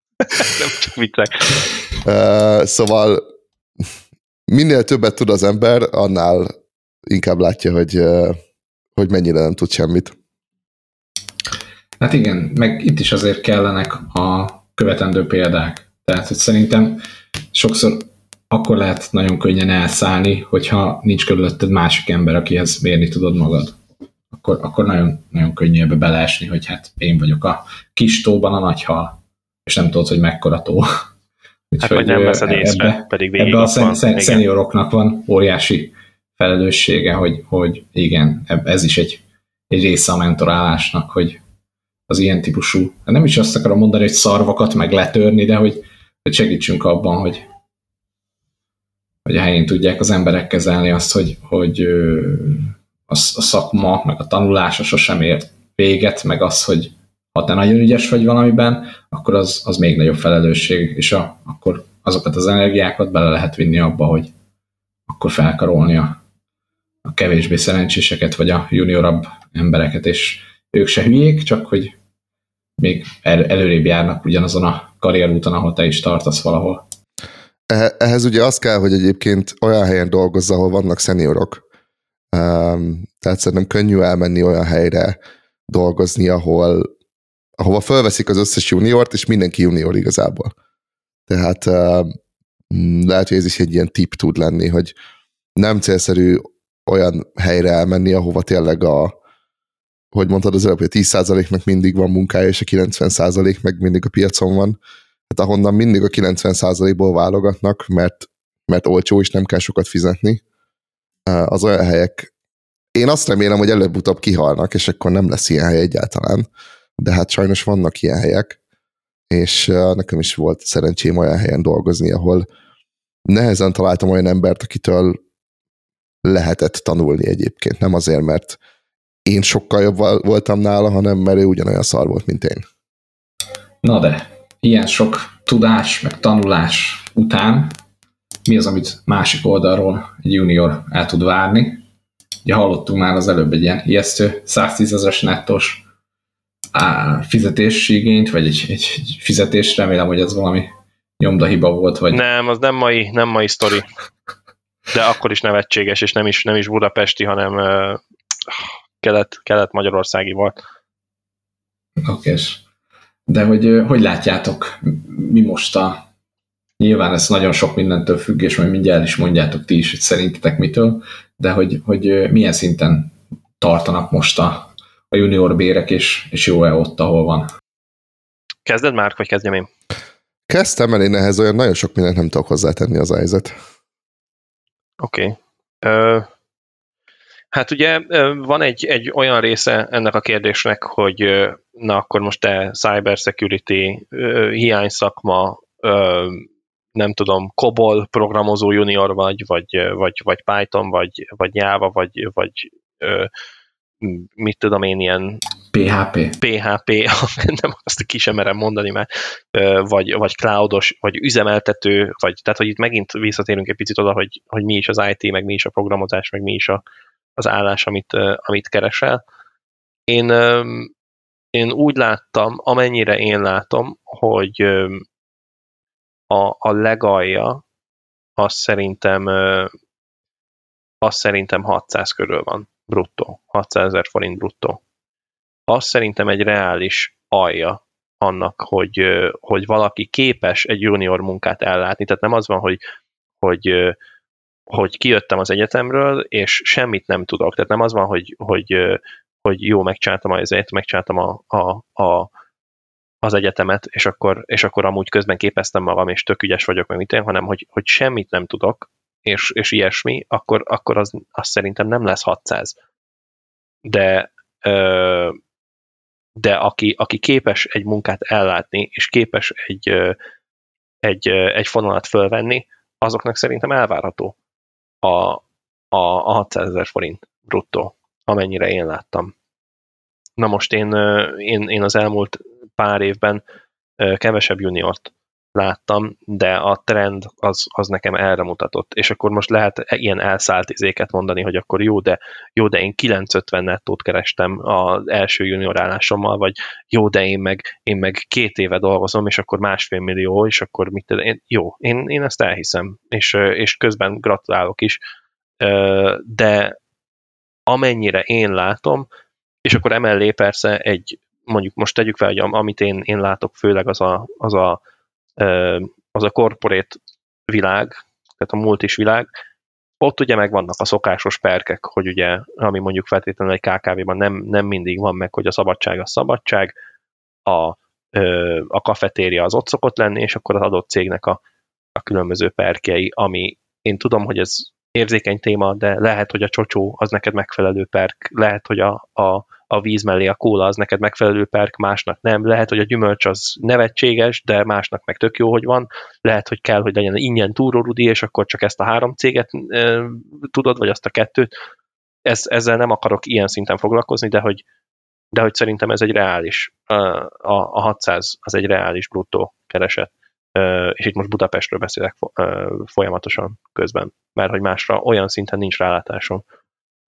<laughs> nem csak viccek. Uh, szóval minél többet tud az ember, annál inkább látja, hogy, hogy mennyire nem tud semmit. Hát igen, meg itt is azért kellenek a követendő példák. Tehát, hogy szerintem sokszor akkor lehet nagyon könnyen elszállni, hogyha nincs körülötted másik ember, akihez mérni tudod magad. Akkor, akkor nagyon, nagyon könnyű ebbe beleesni, hogy hát én vagyok a kis tóban a nagy hal, és nem tudod, hogy mekkora tó. Hát vagy nem veszed észre, pedig végig ebbe a szen, van. szenioroknak van óriási felelőssége, hogy, hogy igen, ez is egy, egy része a mentorálásnak, hogy az ilyen típusú, nem is azt akarom mondani, hogy szarvakat meg letörni, de hogy, hogy segítsünk abban, hogy, hogy a helyén tudják az emberek kezelni azt, hogy, hogy a, a szakma, meg a tanulása sosem ért véget, meg az, hogy ha te nagyon ügyes vagy valamiben, akkor az, az még nagyobb felelősség, és a, akkor azokat az energiákat bele lehet vinni abba, hogy akkor felkarolni a, a kevésbé szerencséseket, vagy a juniorabb embereket, és ők se hülyék, csak hogy még el, előrébb járnak ugyanazon a karrierúton, ahol te is tartasz valahol. Ehhez ugye az kell, hogy egyébként olyan helyen dolgozz, ahol vannak szeniorok. Um, tehát szerintem könnyű elmenni olyan helyre dolgozni, ahol ahova felveszik az összes juniort, és mindenki junior igazából. Tehát uh, lehet, hogy ez is egy ilyen tip tud lenni, hogy nem célszerű olyan helyre elmenni, ahova tényleg a, hogy mondtad az előbb, hogy 10%-nak mindig van munkája, és a 90% meg mindig a piacon van. Hát ahonnan mindig a 90%-ból válogatnak, mert, mert olcsó, és nem kell sokat fizetni, az olyan helyek, én azt remélem, hogy előbb-utóbb kihalnak, és akkor nem lesz ilyen hely egyáltalán, de hát sajnos vannak ilyen helyek, és nekem is volt szerencsém olyan helyen dolgozni, ahol nehezen találtam olyan embert, akitől lehetett tanulni egyébként. Nem azért, mert én sokkal jobb voltam nála, hanem mert ő ugyanolyan szar volt, mint én. Na de, ilyen sok tudás, meg tanulás után mi az, amit másik oldalról egy junior el tud várni? Ugye hallottunk már az előbb egy ilyen ijesztő 110 ezeres nettos fizetési igényt, vagy egy, egy, egy fizetés, remélem, hogy ez valami nyomdahiba volt, vagy... Nem, az nem mai, nem mai sztori de akkor is nevetséges, és nem is, nem is budapesti, hanem uh, kelet, kelet-magyarországi volt. Oké. De hogy, hogy látjátok, mi most a... Nyilván ez nagyon sok mindentől függ, és majd mindjárt is mondjátok ti is, hogy szerintetek mitől, de hogy, hogy milyen szinten tartanak most a, a junior bérek, és, és jó-e ott, ahol van? Kezded már, vagy kezdjem én? Kezdtem, mert én ehhez olyan nagyon sok mindent nem tudok hozzátenni az helyzet. Oké. Okay. Uh, hát ugye van egy, egy olyan része ennek a kérdésnek, hogy na akkor most te cyber security, hiány szakma, nem tudom, COBOL programozó junior vagy, vagy, vagy, vagy Python, vagy, vagy Java, vagy, vagy mit tudom én, ilyen PHP. PHP, <laughs> nem azt ki sem merem mondani már, vagy, vagy cloudos, vagy üzemeltető, vagy, tehát hogy itt megint visszatérünk egy picit oda, hogy, hogy mi is az IT, meg mi is a programozás, meg mi is a, az állás, amit, amit keresel. Én, én úgy láttam, amennyire én látom, hogy a, a legalja az szerintem az szerintem 600 körül van bruttó, 600 ezer forint bruttó. Az szerintem egy reális alja annak, hogy, hogy valaki képes egy junior munkát ellátni. Tehát nem az van, hogy, hogy, hogy kijöttem az egyetemről, és semmit nem tudok. Tehát nem az van, hogy, hogy, hogy jó, megcsináltam azért, megcsináltam a, a, a, az egyetemet, és akkor, és akkor amúgy közben képeztem magam, és tök ügyes vagyok, meg mit én, hanem hogy, hogy semmit nem tudok, és, és ilyesmi, akkor, akkor az, az szerintem nem lesz 600. De ö, de aki, aki képes egy munkát ellátni, és képes egy, egy, egy fonalat fölvenni, azoknak szerintem elvárható a, a, a 600 ezer forint bruttó, amennyire én láttam. Na most én, én, én az elmúlt pár évben kevesebb juniort láttam, de a trend az, az nekem erre mutatott. És akkor most lehet ilyen elszállt izéket mondani, hogy akkor jó, de jó, de én 950 nettót kerestem az első junior állásommal, vagy jó, de én meg, én meg két éve dolgozom, és akkor másfél millió, és akkor mit én, jó, én, én ezt elhiszem, és, és közben gratulálok is, de amennyire én látom, és akkor emellé persze egy, mondjuk most tegyük fel, hogy amit én, én látok főleg az a, az a az a corporate világ, tehát a multis világ, ott ugye megvannak a szokásos perkek, hogy ugye, ami mondjuk feltétlenül egy KKV-ban nem, nem mindig van meg, hogy a szabadság a szabadság, a, a kafetéria az ott szokott lenni, és akkor az adott cégnek a, a különböző perkjei, ami én tudom, hogy ez érzékeny téma, de lehet, hogy a csocsó az neked megfelelő perk, lehet, hogy a, a, a víz mellé a kóla az neked megfelelő perk, másnak nem. Lehet, hogy a gyümölcs az nevetséges, de másnak meg tök jó, hogy van. Lehet, hogy kell, hogy legyen ingyen túrórudi, és akkor csak ezt a három céget e, tudod, vagy azt a kettőt. Ez, ezzel nem akarok ilyen szinten foglalkozni, de hogy, de hogy szerintem ez egy reális, a, a 600 az egy reális bruttó kereset. És itt most Budapestről beszélek folyamatosan közben, mert hogy másra olyan szinten nincs rálátásom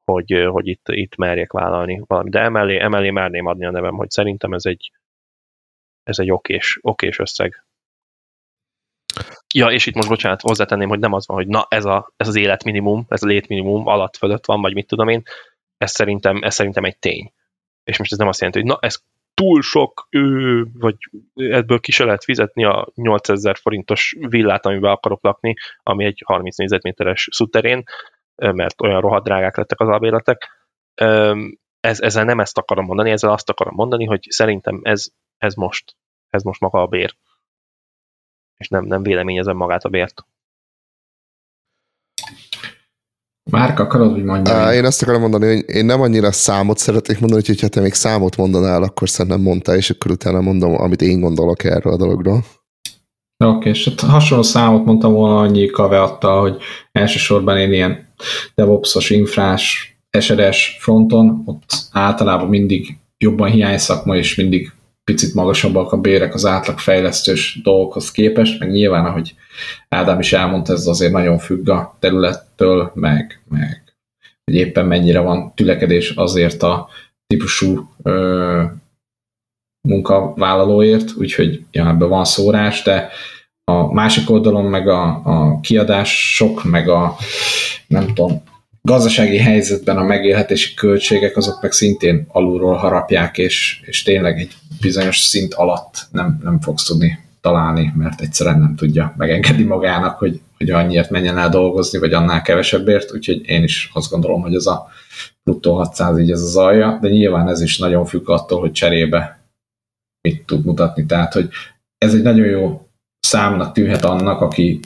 hogy, hogy itt, itt merjek vállalni valamit. De emellé, emellé merném adni a nevem, hogy szerintem ez egy, ez egy okés, okés összeg. Ja, és itt most bocsánat, hozzátenném, hogy nem az van, hogy na ez, a, ez az életminimum, ez a létminimum alatt fölött van, vagy mit tudom én, ez szerintem, ez szerintem egy tény. És most ez nem azt jelenti, hogy na ez túl sok, ő, vagy ebből ki se lehet fizetni a 8000 forintos villát, amiben akarok lakni, ami egy 30 négyzetméteres szuterén, mert olyan rohadt drágák lettek az albérletek. Ez, ezzel nem ezt akarom mondani, ezzel azt akarom mondani, hogy szerintem ez, ez most, ez most maga a bér. És nem, nem véleményezem magát a bért. Márk, akarod, hogy mondjam? Én azt akarom mondani, hogy én nem annyira számot szeretnék mondani, hogy ha te még számot mondanál, akkor szerintem mondtál, és akkor utána mondom, amit én gondolok erről a dologról. Oké, okay, és hát hasonló számot mondtam volna annyi kaveattal, hogy elsősorban én ilyen DevOps-os, infrás, SRS fronton, ott általában mindig jobban hiány szakma, és mindig picit magasabbak a bérek az átlagfejlesztős dolgokhoz képest, meg nyilván, ahogy Ádám is elmondta, ez azért nagyon függ a területtől, meg, meg hogy éppen mennyire van tülekedés azért a típusú ö, munkavállalóért, úgyhogy ja, ebben van szórás, de a másik oldalon meg a, a kiadások, meg a nem tudom, gazdasági helyzetben a megélhetési költségek azok meg szintén alulról harapják, és, és tényleg egy bizonyos szint alatt nem, nem fogsz tudni találni, mert egyszerűen nem tudja megengedni magának, hogy, hogy annyiért menjen el dolgozni, vagy annál kevesebbért, úgyhogy én is azt gondolom, hogy ez a bruttó 600 így ez az alja, de nyilván ez is nagyon függ attól, hogy cserébe mit tud mutatni, tehát hogy ez egy nagyon jó számnak tűnhet annak, aki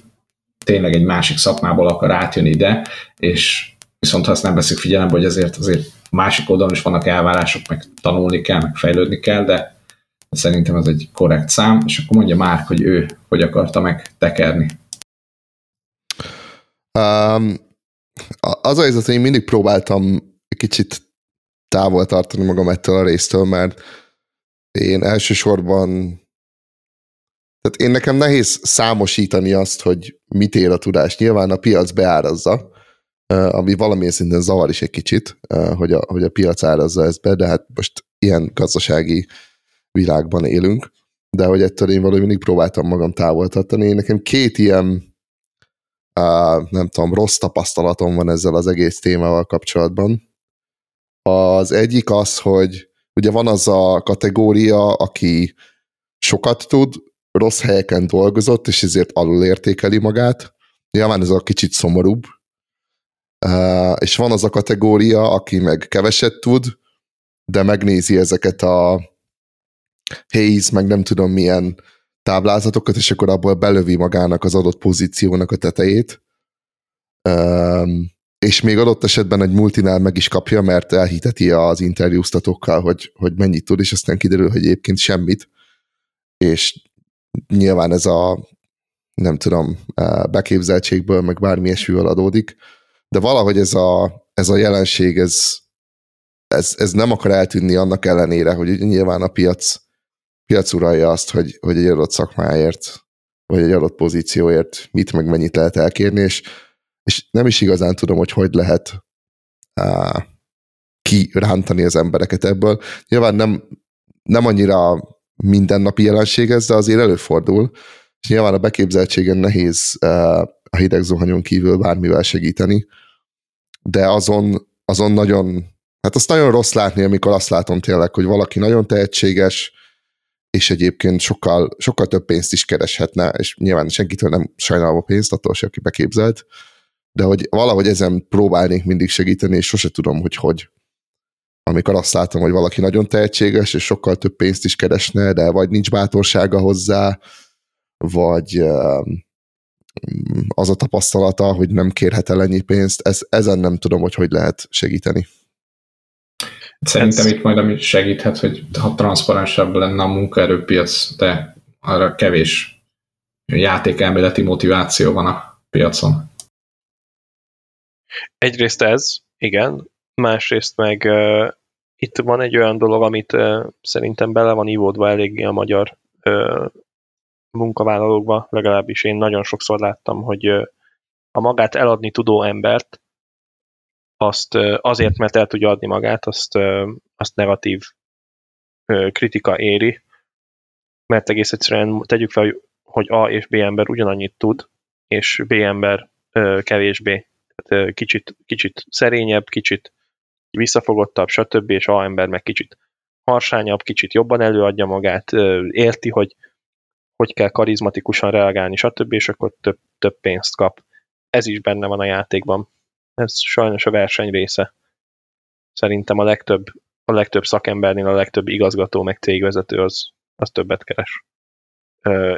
tényleg egy másik szakmából akar átjönni ide, és viszont ha ezt nem veszik figyelembe, hogy azért a másik oldalon is vannak elvárások, meg tanulni kell, meg fejlődni kell, de szerintem ez egy korrekt szám, és akkor mondja már, hogy ő hogy akarta meg tekerni. Um, az a helyzet, hogy én mindig próbáltam kicsit távol tartani magam ettől a résztől, mert én elsősorban tehát én nekem nehéz számosítani azt, hogy mit ér a tudás. Nyilván a piac beárazza, ami valamilyen szinten zavar is egy kicsit, hogy a, hogy a piac árazza ezt be, de hát most ilyen gazdasági világban élünk, de hogy ettől én valahogy mindig próbáltam magam távol tartani. Nekem két ilyen, nem tudom, rossz tapasztalatom van ezzel az egész témával kapcsolatban. Az egyik az, hogy ugye van az a kategória, aki sokat tud, rossz helyeken dolgozott, és ezért alulértékeli magát. Nyilván ez a kicsit szomorúbb. Uh, és van az a kategória, aki meg keveset tud, de megnézi ezeket a Hayes, meg nem tudom milyen táblázatokat, és akkor abból belövi magának az adott pozíciónak a tetejét. Um, és még adott esetben egy multinál meg is kapja, mert elhiteti az interjúztatókkal, hogy, hogy mennyit tud, és aztán kiderül, hogy egyébként semmit. És nyilván ez a nem tudom, beképzeltségből, meg bármi ilyesmivel adódik, de valahogy ez a, ez a jelenség, ez, ez, ez nem akar eltűnni annak ellenére, hogy nyilván a piac, piac uralja azt, hogy, hogy egy adott szakmáért, vagy egy adott pozícióért mit meg mennyit lehet elkérni, és, és nem is igazán tudom, hogy hogy lehet uh, kirántani az embereket ebből. Nyilván nem, nem annyira mindennapi jelenség ez, de azért előfordul, és nyilván a beképzeltségen nehéz uh, a hideg zuhanyon kívül bármivel segíteni, de azon, azon nagyon, hát azt nagyon rossz látni, amikor azt látom tényleg, hogy valaki nagyon tehetséges, és egyébként sokkal, sokkal több pénzt is kereshetne, és nyilván senkitől nem sajnálom a pénzt, attól se, aki beképzelt, de hogy valahogy ezen próbálnék mindig segíteni, és sose tudom, hogy hogy. Amikor azt látom, hogy valaki nagyon tehetséges, és sokkal több pénzt is keresne, de vagy nincs bátorsága hozzá, vagy az a tapasztalata, hogy nem kérhet el ennyi pénzt, ez, ezen nem tudom, hogy hogy lehet segíteni. Szerintem ez... itt majd amit segíthet, hogy ha transzparensebb lenne a munkaerőpiac, de arra kevés játékelméleti motiváció van a piacon. Egyrészt ez, igen, másrészt meg itt van egy olyan dolog, amit uh, szerintem bele van ívódva eléggé a magyar uh, munkavállalókban, legalábbis én nagyon sokszor láttam, hogy a magát eladni tudó embert, azt azért, mert el tudja adni magát, azt, azt negatív kritika éri, mert egész egyszerűen tegyük fel, hogy A és B ember ugyanannyit tud, és B ember kevésbé, tehát kicsit, kicsit szerényebb, kicsit visszafogottabb, stb., és A ember meg kicsit harsányabb, kicsit jobban előadja magát, érti, hogy hogy kell karizmatikusan reagálni, stb., és akkor több, több pénzt kap. Ez is benne van a játékban. Ez sajnos a verseny része. Szerintem a legtöbb, a legtöbb szakembernél a legtöbb igazgató meg cégvezető az, az többet keres.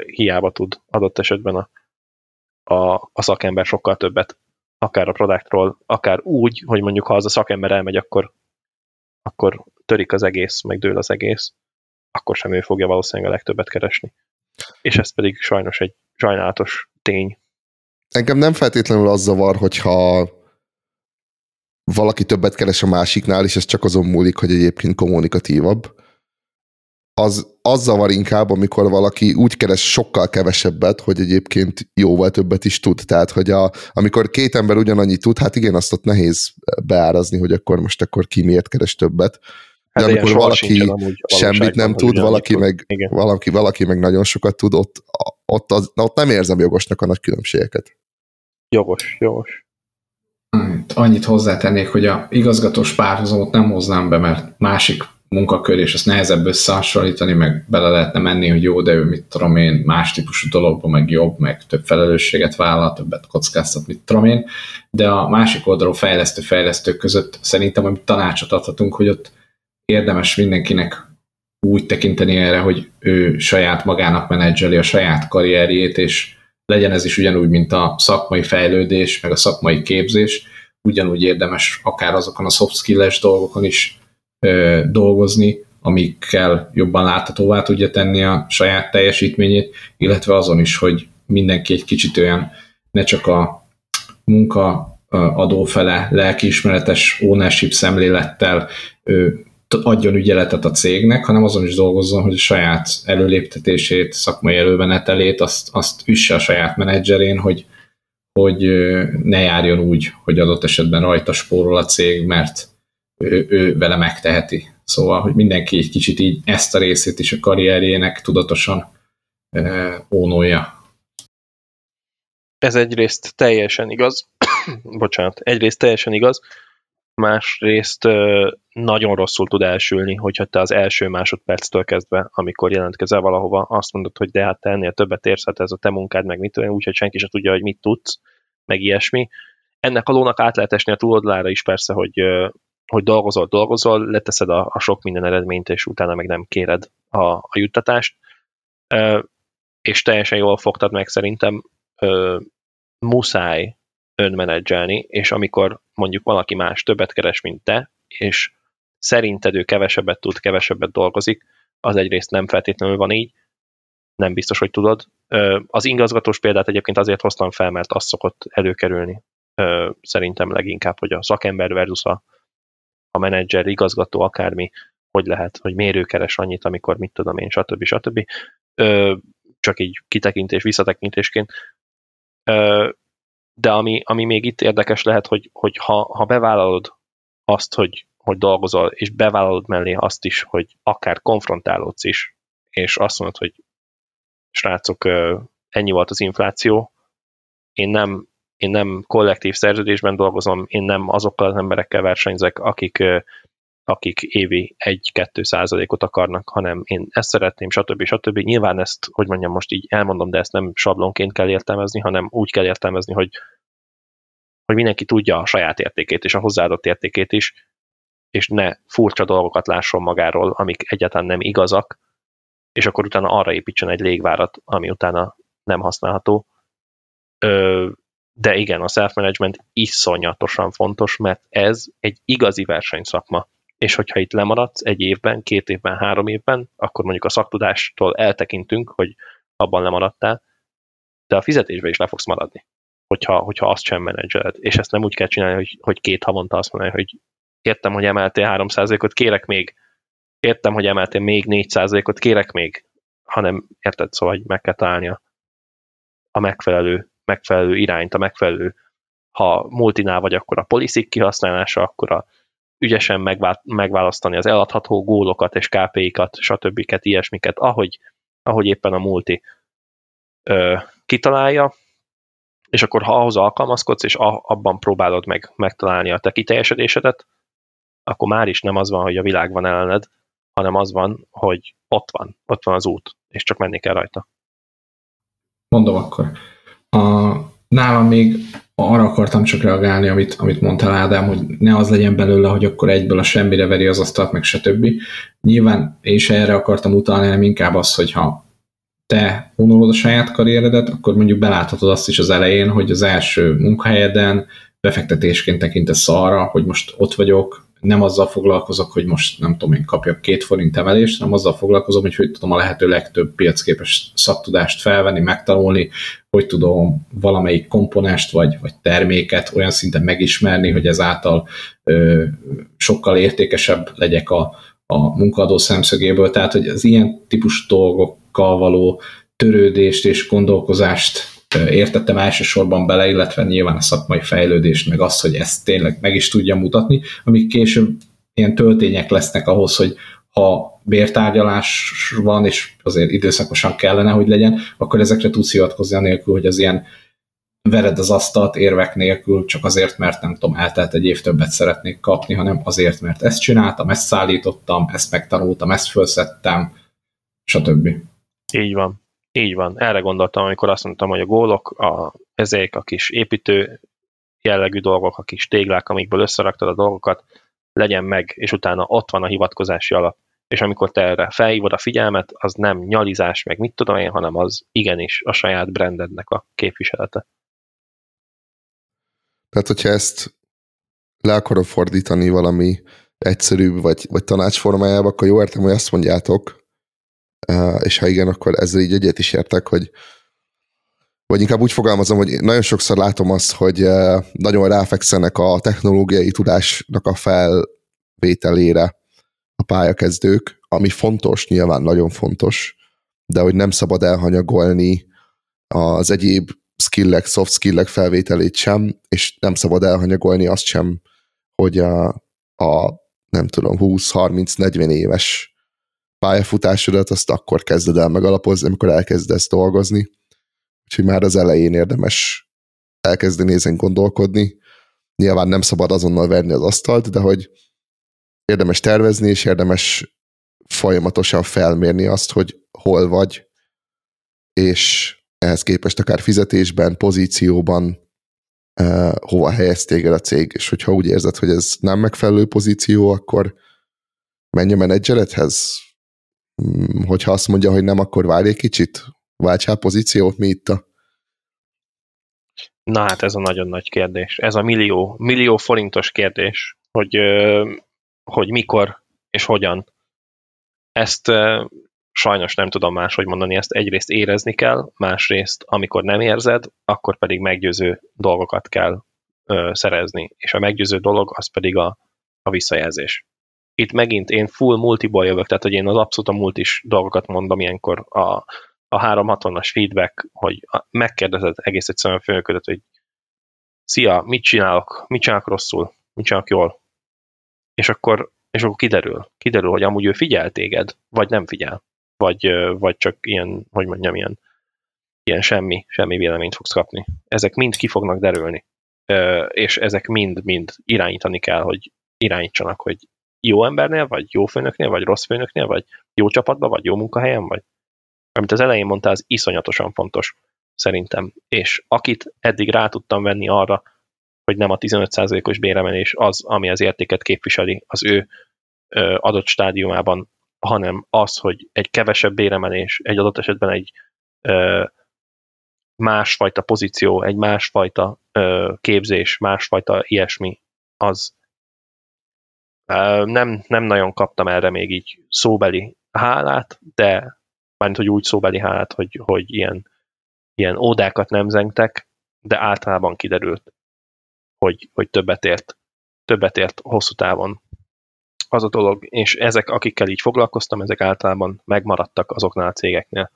Hiába tud adott esetben a, a, a szakember sokkal többet. Akár a produktról, akár úgy, hogy mondjuk ha az a szakember elmegy, akkor, akkor törik az egész, meg dől az egész, akkor sem ő fogja valószínűleg a legtöbbet keresni és ez pedig sajnos egy sajnálatos tény. Engem nem feltétlenül az zavar, hogyha valaki többet keres a másiknál, és ez csak azon múlik, hogy egyébként kommunikatívabb. Az, az zavar inkább, amikor valaki úgy keres sokkal kevesebbet, hogy egyébként jóval többet is tud. Tehát, hogy a, amikor két ember ugyanannyit tud, hát igen, azt ott nehéz beárazni, hogy akkor most akkor ki miért keres többet. De hát amikor valaki semmit nem tud, valaki meg, valaki, valaki meg nagyon sokat tud, ott, ott, az, ott nem érzem jogosnak a nagy különbségeket. Jogos, jogos. Annyit hozzátennék, hogy a igazgatós párhuzamot nem hoznám be, mert másik munkakör, és ezt nehezebb összehasonlítani, meg bele lehetne menni, hogy jó, de ő mit tudom én, más típusú dologban meg jobb, meg több felelősséget vállal, többet kockáztat, mit tudom én, de a másik oldalról fejlesztő-fejlesztők között szerintem, amit tanácsot adhatunk, hogy ott érdemes mindenkinek úgy tekinteni erre, hogy ő saját magának menedzseli a saját karrierjét, és legyen ez is ugyanúgy, mint a szakmai fejlődés, meg a szakmai képzés, ugyanúgy érdemes akár azokon a soft skills dolgokon is dolgozni, amikkel jobban láthatóvá tudja tenni a saját teljesítményét, illetve azon is, hogy mindenki egy kicsit olyan, ne csak a munka adófele lelkiismeretes ownership szemlélettel adjon ügyeletet a cégnek, hanem azon is dolgozzon, hogy a saját előléptetését, szakmai előmenetelét, azt, azt üsse a saját menedzserén, hogy, hogy ne járjon úgy, hogy adott esetben rajta spórol a cég, mert ő, ő vele megteheti. Szóval, hogy mindenki egy kicsit így ezt a részét is a karrierjének tudatosan ónolja. Ez egyrészt teljesen igaz, <coughs> bocsánat, egyrészt teljesen igaz, másrészt nagyon rosszul tud elsülni, hogyha te az első másodperctől kezdve, amikor jelentkezel valahova, azt mondod, hogy de hát te ennél többet érsz, hát ez a te munkád, meg mit tudom, úgyhogy senki sem tudja, hogy mit tudsz, meg ilyesmi. Ennek a lónak át lehet esni a túloldalára is persze, hogy, hogy dolgozol, dolgozol, leteszed a, a sok minden eredményt, és utána meg nem kéred a, a juttatást. És teljesen jól fogtad meg szerintem, muszáj önmenedzselni, és amikor mondjuk valaki más többet keres, mint te, és szerinted ő kevesebbet tud, kevesebbet dolgozik, az egyrészt nem feltétlenül van így, nem biztos, hogy tudod. Az igazgatós példát egyébként azért hoztam fel, mert az szokott előkerülni szerintem leginkább, hogy a szakember versus a menedzser, igazgató, akármi, hogy lehet, hogy mérő keres annyit, amikor mit tudom én, stb. stb. Csak így kitekintés, visszatekintésként de ami, ami még itt érdekes lehet, hogy, hogy ha, ha bevállalod azt, hogy, hogy dolgozol, és bevállalod mellé azt is, hogy akár konfrontálódsz is, és azt mondod, hogy srácok, ennyi volt az infláció, én nem, én nem kollektív szerződésben dolgozom, én nem azokkal az emberekkel versenyzek, akik akik évi 1-2 százalékot akarnak, hanem én ezt szeretném, stb. stb. Nyilván ezt, hogy mondjam, most így elmondom, de ezt nem sablonként kell értelmezni, hanem úgy kell értelmezni, hogy, hogy mindenki tudja a saját értékét és a hozzáadott értékét is, és ne furcsa dolgokat lásson magáról, amik egyáltalán nem igazak, és akkor utána arra építsen egy légvárat, ami utána nem használható. De igen, a self-management iszonyatosan fontos, mert ez egy igazi versenyszakma. És hogyha itt lemaradsz egy évben, két évben, három évben, akkor mondjuk a szaktudástól eltekintünk, hogy abban lemaradtál, de a fizetésbe is le fogsz maradni, hogyha, hogyha azt sem menedzseled. És ezt nem úgy kell csinálni, hogy, hogy két havonta azt mondani, hogy értem, hogy emeltél 3%-ot, kérek még, értem, hogy emeltél még 4%-ot, kérek még, hanem érted, szóval hogy meg kell találni a megfelelő, megfelelő irányt, a megfelelő, ha multinál vagy, akkor a poliszik kihasználása, akkor a ügyesen megválasztani az eladható gólokat és KPI-kat, stb. ilyesmiket, ahogy, ahogy éppen a multi ö, kitalálja, és akkor ha ahhoz alkalmazkodsz, és a, abban próbálod meg megtalálni a te kiteljesedésedet, akkor már is nem az van, hogy a világ van ellened, hanem az van, hogy ott van, ott van az út, és csak menni kell rajta. Mondom akkor. A, nálam még arra akartam csak reagálni, amit, amit mondtál Ádám, hogy ne az legyen belőle, hogy akkor egyből a semmire veri az asztalt, meg stb. Nyilván én is erre akartam utalni, hanem inkább az, hogy ha te vonulod a saját karrieredet, akkor mondjuk beláthatod azt is az elején, hogy az első munkahelyeden befektetésként tekintesz arra, hogy most ott vagyok, nem azzal foglalkozok, hogy most nem tudom én kapjak két forint emelést, hanem azzal foglalkozom, hogy hogy tudom a lehető legtöbb piacképes szaktudást felvenni, megtanulni, hogy tudom valamelyik komponást vagy, vagy terméket olyan szinten megismerni, hogy ezáltal ö, sokkal értékesebb legyek a, a munkadó szemszögéből. Tehát, hogy az ilyen típus dolgokkal való törődést és gondolkozást értettem elsősorban bele, illetve nyilván a szakmai fejlődést, meg azt, hogy ezt tényleg meg is tudja mutatni, amik később ilyen töltények lesznek ahhoz, hogy ha bértárgyalás van, és azért időszakosan kellene, hogy legyen, akkor ezekre tudsz hivatkozni anélkül, hogy az ilyen vered az asztalt érvek nélkül, csak azért, mert nem tudom, eltelt egy év többet szeretnék kapni, hanem azért, mert ezt csináltam, ezt szállítottam, ezt megtanultam, ezt felszettem, stb. Így van. Így van, erre gondoltam, amikor azt mondtam, hogy a gólok, a, ezek a kis építő jellegű dolgok, a kis téglák, amikből összeraktad a dolgokat, legyen meg, és utána ott van a hivatkozási alap. És amikor te erre felhívod a figyelmet, az nem nyalizás, meg mit tudom én, hanem az igenis a saját brandednek a képviselete. Tehát, hogyha ezt le akarod fordítani valami egyszerűbb, vagy, vagy tanácsformájába, akkor jó értem, hogy azt mondjátok, és ha igen, akkor ezzel így egyet is értek, hogy vagy inkább úgy fogalmazom, hogy nagyon sokszor látom azt, hogy nagyon ráfekszenek a technológiai tudásnak a felvételére a pályakezdők, ami fontos, nyilván nagyon fontos, de hogy nem szabad elhanyagolni az egyéb skillek, soft skillek felvételét sem, és nem szabad elhanyagolni azt sem, hogy a, a nem tudom, 20-30-40 éves pályafutásodat azt akkor kezded el megalapozni, amikor elkezdesz dolgozni. Úgyhogy már az elején érdemes elkezdeni ezen gondolkodni. nyilván nem szabad azonnal verni az asztalt, de hogy érdemes tervezni, és érdemes folyamatosan felmérni azt, hogy hol vagy, és ehhez képest akár fizetésben, pozícióban uh, hova helyez téged a cég, és hogyha úgy érzed, hogy ez nem megfelelő pozíció, akkor menj a menedzseredhez, hogyha azt mondja, hogy nem, akkor várj egy kicsit, váltsál pozíciót, mi itt a... Na hát ez a nagyon nagy kérdés. Ez a millió, millió forintos kérdés, hogy, hogy mikor és hogyan. Ezt sajnos nem tudom máshogy mondani, ezt egyrészt érezni kell, másrészt, amikor nem érzed, akkor pedig meggyőző dolgokat kell szerezni, és a meggyőző dolog az pedig a, a visszajelzés. Itt megint én full multiból jövök, tehát hogy én az abszolút a multis dolgokat mondom ilyenkor a, a 360-as feedback, hogy megkérdezed egész egyszerűen a főnöködet, hogy szia, mit csinálok, mit csinálok rosszul, mit csinálok jól, és akkor, és akkor kiderül, kiderül, hogy amúgy ő figyel téged, vagy nem figyel. Vagy, vagy csak ilyen, hogy mondjam, ilyen, ilyen semmi, semmi véleményt fogsz kapni. Ezek mind ki fognak derülni, és ezek mind-mind irányítani kell, hogy irányítsanak, hogy jó embernél, vagy jó főnöknél, vagy rossz főnöknél, vagy jó csapatban, vagy jó munkahelyen, vagy amit az elején mondtál, az iszonyatosan fontos szerintem. És akit eddig rá tudtam venni arra, hogy nem a 15%-os béremelés az, ami az értéket képviseli az ő adott stádiumában, hanem az, hogy egy kevesebb béremelés, egy adott esetben egy másfajta pozíció, egy másfajta képzés, másfajta ilyesmi, az nem, nem nagyon kaptam erre még így szóbeli hálát, de mármint, hogy úgy szóbeli hálát, hogy, hogy ilyen, ilyen ódákat nem zengtek, de általában kiderült, hogy, hogy többet ért, többet ért hosszú távon az a dolog, és ezek, akikkel így foglalkoztam, ezek általában megmaradtak azoknál a cégeknél,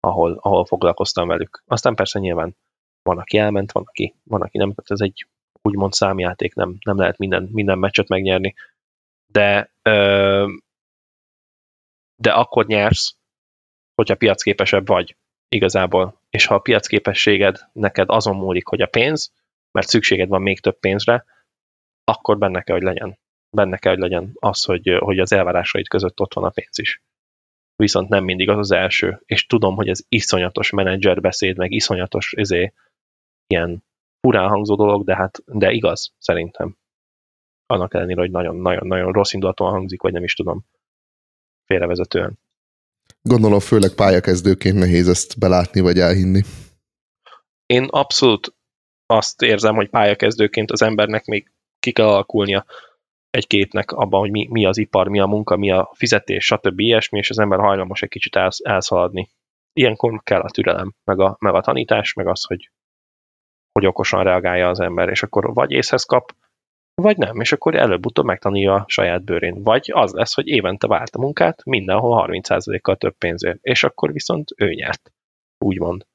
ahol, ahol foglalkoztam velük. Aztán persze nyilván van, aki elment, van, aki, van, aki nem, tehát ez egy úgymond számjáték, nem, nem lehet minden, minden meccset megnyerni, de de akkor nyersz, hogyha piacképesebb vagy igazából, és ha a piacképességed neked azon múlik, hogy a pénz, mert szükséged van még több pénzre, akkor benne kell, hogy legyen benne kell, hogy legyen az, hogy, hogy az elvárásaid között ott van a pénz is. Viszont nem mindig az az első, és tudom, hogy ez iszonyatos menedzserbeszéd, meg iszonyatos izé, ilyen furán hangzó dolog, de hát de igaz, szerintem. Annak ellenére, hogy nagyon-nagyon-nagyon rossz indulatúan hangzik, vagy nem is tudom, félrevezetően. Gondolom főleg pályakezdőként nehéz ezt belátni, vagy elhinni. Én abszolút azt érzem, hogy pályakezdőként az embernek még ki kell alakulnia egy képnek abban, hogy mi, mi az ipar, mi a munka, mi a fizetés, stb. ilyesmi, és az ember hajlamos egy kicsit elsz, elszaladni. Ilyenkor kell a türelem, meg a, meg a tanítás, meg az, hogy, hogy okosan reagálja az ember, és akkor vagy észhez kap, vagy nem, és akkor előbb-utóbb megtanulja a saját bőrén. Vagy az lesz, hogy évente vált a munkát, mindenhol 30%-kal több pénzért, és akkor viszont ő nyert, úgymond.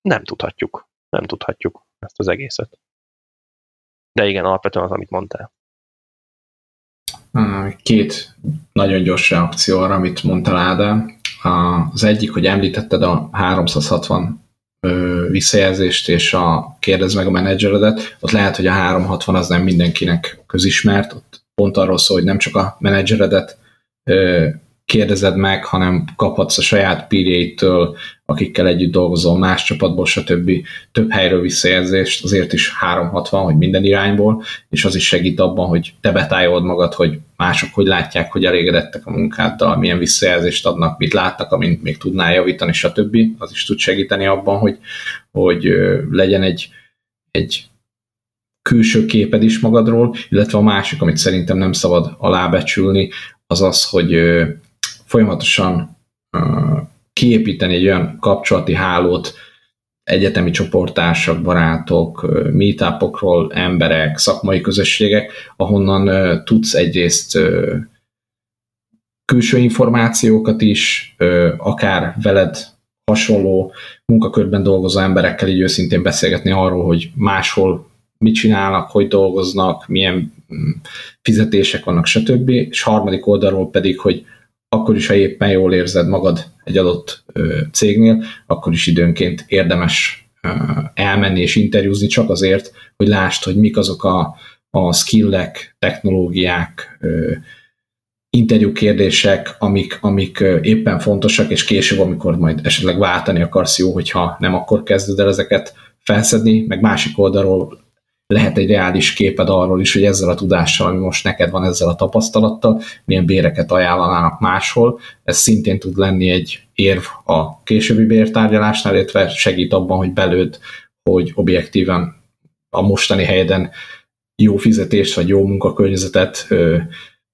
Nem tudhatjuk. Nem tudhatjuk ezt az egészet. De igen, alapvetően az, amit mondtál. Két nagyon gyors reakció arra, amit mondtál Ádám. Az egyik, hogy említetted a 360 visszajelzést, és a kérdez meg a menedzseredet, ott lehet, hogy a 360 az nem mindenkinek közismert, ott pont arról szól, hogy nem csak a menedzseredet kérdezed meg, hanem kaphatsz a saját pírjeitől, akikkel együtt dolgozol, más csapatból, stb. több helyről visszajelzést, azért is 360, hogy minden irányból, és az is segít abban, hogy te betájolod magad, hogy mások hogy látják, hogy elégedettek a munkáddal, milyen visszajelzést adnak, mit látnak, amint még tudnál javítani, stb. Az is tud segíteni abban, hogy, hogy legyen egy, egy külső képed is magadról, illetve a másik, amit szerintem nem szabad alábecsülni, az az, hogy folyamatosan kiépíteni egy olyan kapcsolati hálót, egyetemi csoportársak, barátok, meetupokról, emberek, szakmai közösségek, ahonnan tudsz egyrészt külső információkat is, akár veled hasonló munkakörben dolgozó emberekkel így őszintén beszélgetni arról, hogy máshol mit csinálnak, hogy dolgoznak, milyen mm, fizetések vannak, stb. És harmadik oldalról pedig, hogy akkor is, ha éppen jól érzed magad egy adott cégnél, akkor is időnként érdemes elmenni és interjúzni csak azért, hogy lásd, hogy mik azok a, a skillek, technológiák, interjú kérdések, amik, amik éppen fontosak, és később, amikor majd esetleg váltani akarsz, jó, hogyha nem akkor kezded el ezeket felszedni, meg másik oldalról lehet egy reális képed arról is, hogy ezzel a tudással, ami most neked van ezzel a tapasztalattal, milyen béreket ajánlanának máshol. Ez szintén tud lenni egy érv a későbbi bértárgyalásnál, illetve segít abban, hogy belőd, hogy objektíven a mostani helyeden jó fizetést vagy jó munkakörnyezetet,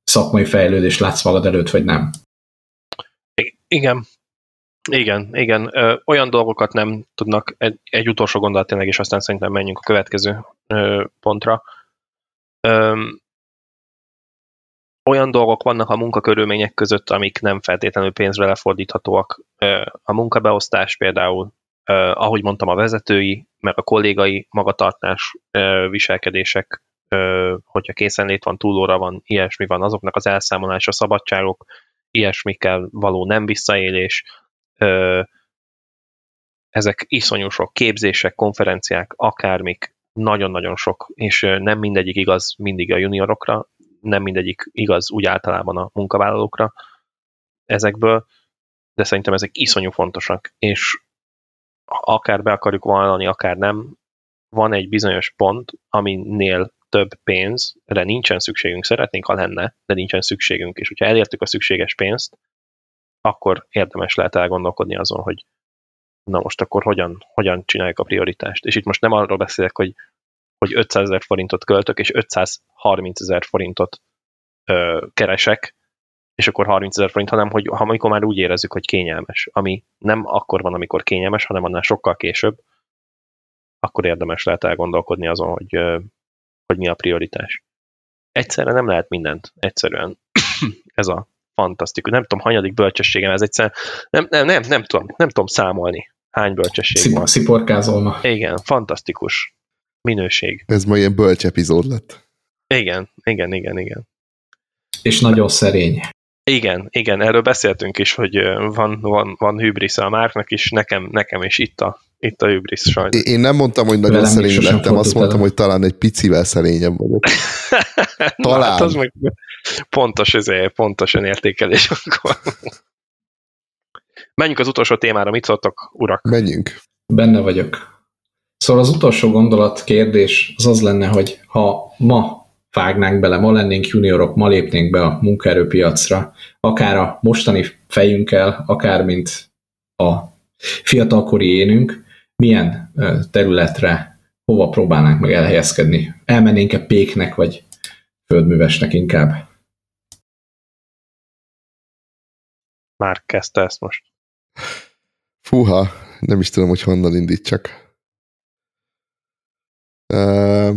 szakmai fejlődést látsz magad előtt, vagy nem. Igen, igen, igen. Ö, olyan dolgokat nem tudnak, egy, egy utolsó gondolat tényleg, és aztán szerintem menjünk a következő ö, pontra. Ö, olyan dolgok vannak a munkakörülmények között, amik nem feltétlenül pénzre lefordíthatóak. Ö, a munkabeosztás például, ö, ahogy mondtam, a vezetői, meg a kollégai magatartás, ö, viselkedések, ö, hogyha készenlét van, túlóra van, ilyesmi van, azoknak az elszámolása, szabadságok, ilyesmikkel való nem visszaélés, ezek iszonyú sok képzések, konferenciák, akármik, nagyon-nagyon sok, és nem mindegyik igaz mindig a juniorokra, nem mindegyik igaz úgy általában a munkavállalókra ezekből, de szerintem ezek iszonyú fontosak, és akár be akarjuk vallani, akár nem, van egy bizonyos pont, aminél több pénzre nincsen szükségünk, szeretnénk, ha lenne, de nincsen szükségünk, és hogyha elértük a szükséges pénzt, akkor érdemes lehet elgondolkodni azon, hogy na most akkor hogyan, hogyan csináljuk a prioritást. És itt most nem arról beszélek, hogy, hogy 500 ezer forintot költök, és 530 ezer forintot ö, keresek, és akkor 30 ezer forint, hanem hogy ha amikor már úgy érezzük, hogy kényelmes, ami nem akkor van, amikor kényelmes, hanem annál sokkal később, akkor érdemes lehet elgondolkodni azon, hogy, hogy mi a prioritás. Egyszerre nem lehet mindent, egyszerűen ez a fantasztikus. Nem tudom, hanyadik bölcsességem ez egyszerűen, nem, nem, nem, nem, tudom, nem tudom számolni, hány bölcsesség Szip, van. Sziporkázolna. Igen, fantasztikus minőség. Ez ma ilyen bölcs epizód lett. Igen, igen, igen, igen. És nagyon szerény. Igen, igen, erről beszéltünk is, hogy van, van, van hübrisz a Márknak is, nekem, nekem is itt a, itt a hübrisz sajnos. Én nem mondtam, hogy nagyon Velem szerény lettem, azt mondtam, hogy talán egy picivel szerényebb vagyok. <laughs> talán. Na, hát az meg pontos, ezért, pontos önértékelés akkor. Menjünk az utolsó témára, mit szóltok, urak? Menjünk. Benne vagyok. Szóval az utolsó gondolat, kérdés az az lenne, hogy ha ma vágnánk bele, ma lennénk juniorok, ma lépnénk be a munkaerőpiacra, akár a mostani fejünkkel, akár mint a fiatalkori énünk, milyen területre, hova próbálnánk meg elhelyezkedni? Elmennénk-e péknek, vagy földművesnek inkább? Már kezdte ezt most. Fúha, nem is tudom, hogy honnan indítsak. Uh,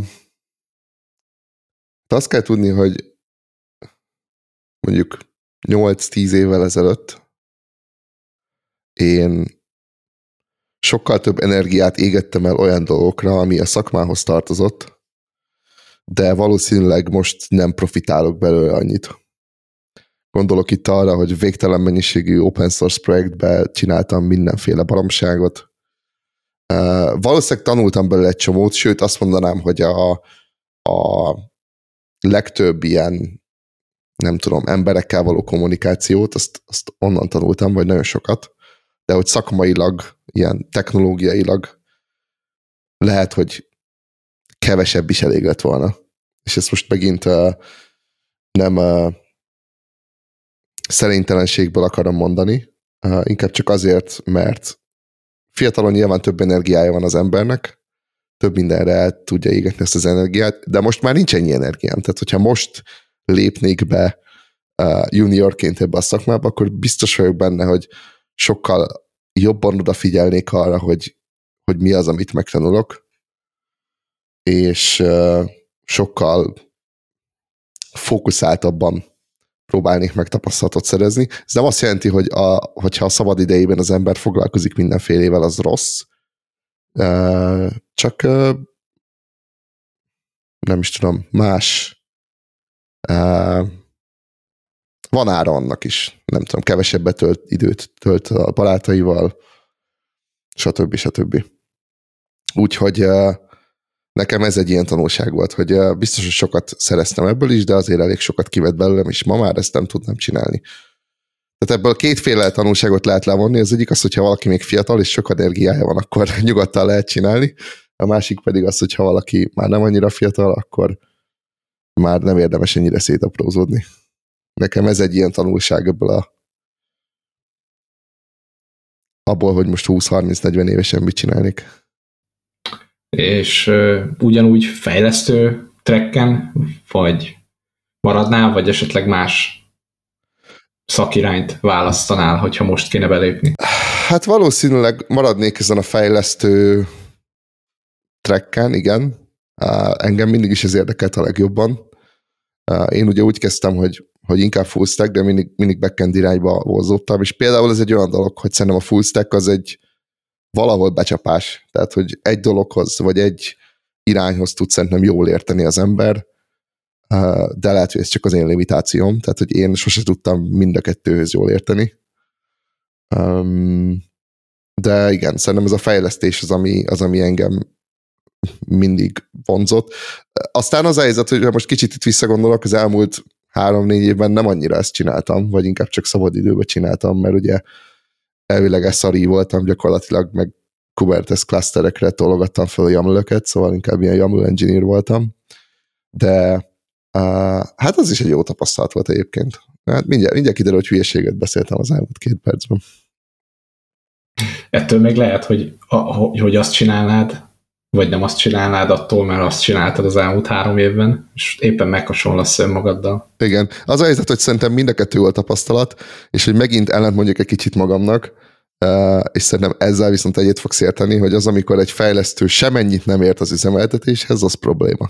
azt kell tudni, hogy mondjuk 8-10 évvel ezelőtt én sokkal több energiát égettem el olyan dolgokra, ami a szakmához tartozott, de valószínűleg most nem profitálok belőle annyit. Gondolok itt arra, hogy végtelen mennyiségű open source projektbe csináltam mindenféle baromságot. Valószínűleg tanultam belőle egy csomót, sőt azt mondanám, hogy a, a legtöbb ilyen, nem tudom, emberekkel való kommunikációt, azt, azt onnan tanultam, vagy nagyon sokat, de hogy szakmailag, ilyen technológiailag lehet, hogy kevesebb is elég lett volna. És ezt most megint uh, nem uh, szerénytelenségből akarom mondani, uh, inkább csak azért, mert fiatalon nyilván több energiája van az embernek, több mindenre el tudja égetni ezt az energiát, de most már nincs ennyi energiám. Tehát, hogyha most lépnék be uh, juniorként ebbe a szakmába, akkor biztos vagyok benne, hogy sokkal jobban odafigyelnék arra, hogy, hogy mi az, amit megtanulok, és uh, sokkal fókuszáltabban próbálnék meg tapasztalatot szerezni. Ez nem azt jelenti, hogy a, hogyha a szabad idejében az ember foglalkozik mindenfélével, az rossz, uh, csak uh, nem is tudom, más uh, van ára annak is. Nem tudom, kevesebbet tölt időt tölt a barátaival, stb. stb. Úgyhogy nekem ez egy ilyen tanulság volt, hogy biztos, hogy sokat szereztem ebből is, de azért elég sokat kivett belőlem, és ma már ezt nem tudnám csinálni. Tehát ebből kétféle tanulságot lehet levonni. Az egyik az, hogyha valaki még fiatal és sok energiája van, akkor <laughs> nyugodtan lehet csinálni. A másik pedig az, hogyha valaki már nem annyira fiatal, akkor már nem érdemes ennyire szétaprózódni. Nekem ez egy ilyen tanulság ebből a abból, hogy most 20-30-40 évesen mit csinálnék. És uh, ugyanúgy fejlesztő trekken, vagy maradnál, vagy esetleg más szakirányt választanál, hogyha most kéne belépni? Hát valószínűleg maradnék ezen a fejlesztő trekken, igen. Engem mindig is ez érdekelt a legjobban. Én ugye úgy kezdtem, hogy, hogy inkább full stack, de mindig, mindig backend irányba vonzódtam, és például ez egy olyan dolog, hogy szerintem a full stack az egy valahol becsapás. Tehát, hogy egy dologhoz, vagy egy irányhoz tud szerintem jól érteni az ember, de lehet, hogy ez csak az én limitációm, tehát hogy én sose tudtam mind a kettőhöz jól érteni. De igen, szerintem ez a fejlesztés az, ami, az, ami engem mindig vonzott. Aztán az a helyzet, hogy most kicsit itt visszagondolok, az elmúlt három-négy évben nem annyira ezt csináltam, vagy inkább csak szabad időben csináltam, mert ugye elvileg SRI voltam gyakorlatilag, meg Kubernetes clusterekre tologattam fel a yaml szóval inkább ilyen YAML engineer voltam. De Uh, hát az is egy jó tapasztalat volt egyébként. Hát mindjárt, mindjárt kiderül, hogy hülyeséget beszéltem az elmúlt két percben. Ettől még lehet, hogy, a, hogy azt csinálnád, vagy nem azt csinálnád attól, mert azt csináltad az elmúlt három évben, és éppen meghasonlasz önmagaddal. Igen. Az a helyzet, hogy szerintem mind a kettő volt tapasztalat, és hogy megint ellent mondjuk egy kicsit magamnak, és szerintem ezzel viszont egyet fogsz érteni, hogy az, amikor egy fejlesztő semennyit nem ért az üzemeltetéshez, az probléma.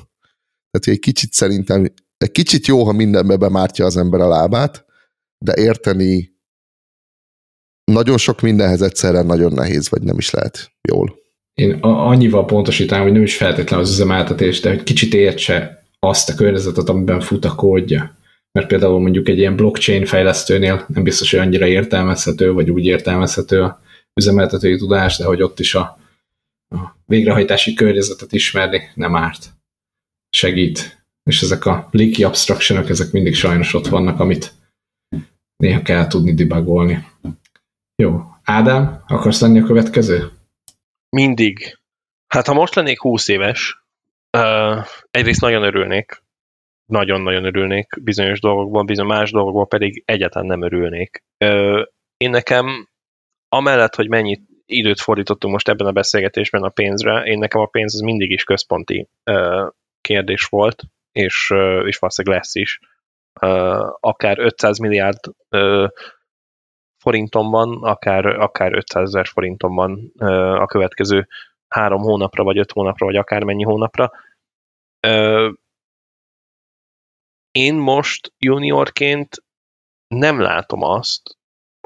Tehát, hogy egy kicsit szerintem, egy kicsit jó, ha mindenbe bemártja az ember a lábát, de érteni nagyon sok mindenhez egyszerre nagyon nehéz, vagy nem is lehet jól. Én annyival pontosítanám, hogy nem is feltétlenül az üzemeltetés, de hogy kicsit értse azt a környezetet, amiben fut a kódja. Mert például mondjuk egy ilyen blockchain fejlesztőnél nem biztos, hogy annyira értelmezhető, vagy úgy értelmezhető a üzemeltetői tudás, de hogy ott is a, a végrehajtási környezetet ismerni nem árt segít, és ezek a leaky abstractionok, ezek mindig sajnos ott vannak, amit néha kell tudni debugolni. Jó. Ádám, akarsz lenni a következő? Mindig. Hát ha most lennék 20 éves, uh, egyrészt nagyon örülnék, nagyon-nagyon örülnék bizonyos dolgokban, bizony más dolgokban pedig egyáltalán nem örülnék. Uh, én nekem, amellett, hogy mennyit időt fordítottunk most ebben a beszélgetésben a pénzre, én nekem a pénz az mindig is központi uh, kérdés volt, és, és valószínűleg lesz is. Akár 500 milliárd forintomban, akár, akár 500 ezer forintomban a következő három hónapra, vagy öt hónapra, vagy akármennyi hónapra. Én most juniorként nem látom azt,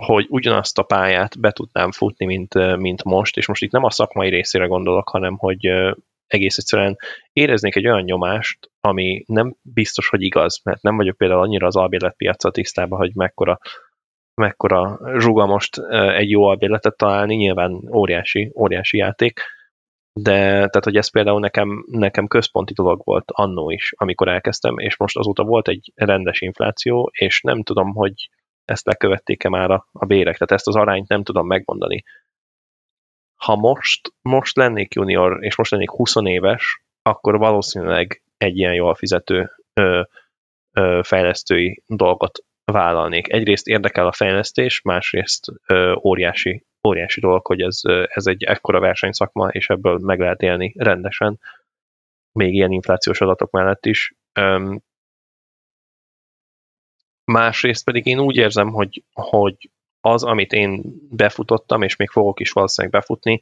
hogy ugyanazt a pályát be tudnám futni, mint, mint most, és most itt nem a szakmai részére gondolok, hanem hogy egész egyszerűen éreznék egy olyan nyomást, ami nem biztos, hogy igaz, mert nem vagyok például annyira az albérletpiacsal tisztában, hogy mekkora, mekkora zsuga most egy jó albérletet találni, nyilván óriási, óriási játék, de tehát, hogy ez például nekem, nekem központi dolog volt annó is, amikor elkezdtem, és most azóta volt egy rendes infláció, és nem tudom, hogy ezt lekövették-e már a, a bérek, tehát ezt az arányt nem tudom megmondani. Ha most, most lennék junior, és most lennék 20 éves, akkor valószínűleg egy ilyen jól fizető ö, ö, fejlesztői dolgot vállalnék. Egyrészt érdekel a fejlesztés, másrészt ö, óriási, óriási dolog, hogy ez, ez egy ekkora versenyszakma, és ebből meg lehet élni rendesen, még ilyen inflációs adatok mellett is. Öm, másrészt pedig én úgy érzem, hogy, hogy az, amit én befutottam, és még fogok is valószínűleg befutni,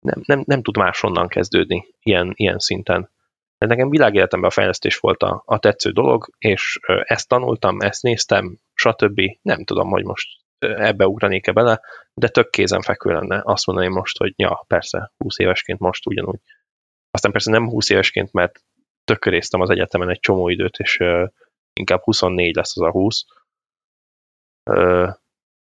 nem, nem, nem tud máshonnan kezdődni ilyen, ilyen szinten. De nekem világéletemben a fejlesztés volt a, a tetsző dolog, és ezt tanultam, ezt néztem, stb. Nem tudom, hogy most ebbe ugranék-e bele, de tök kézenfekvő lenne azt mondani most, hogy ja, persze, 20 évesként most ugyanúgy. Aztán persze nem 20 évesként, mert tököréztem az egyetemen egy csomó időt, és uh, inkább 24 lesz az a 20. Uh,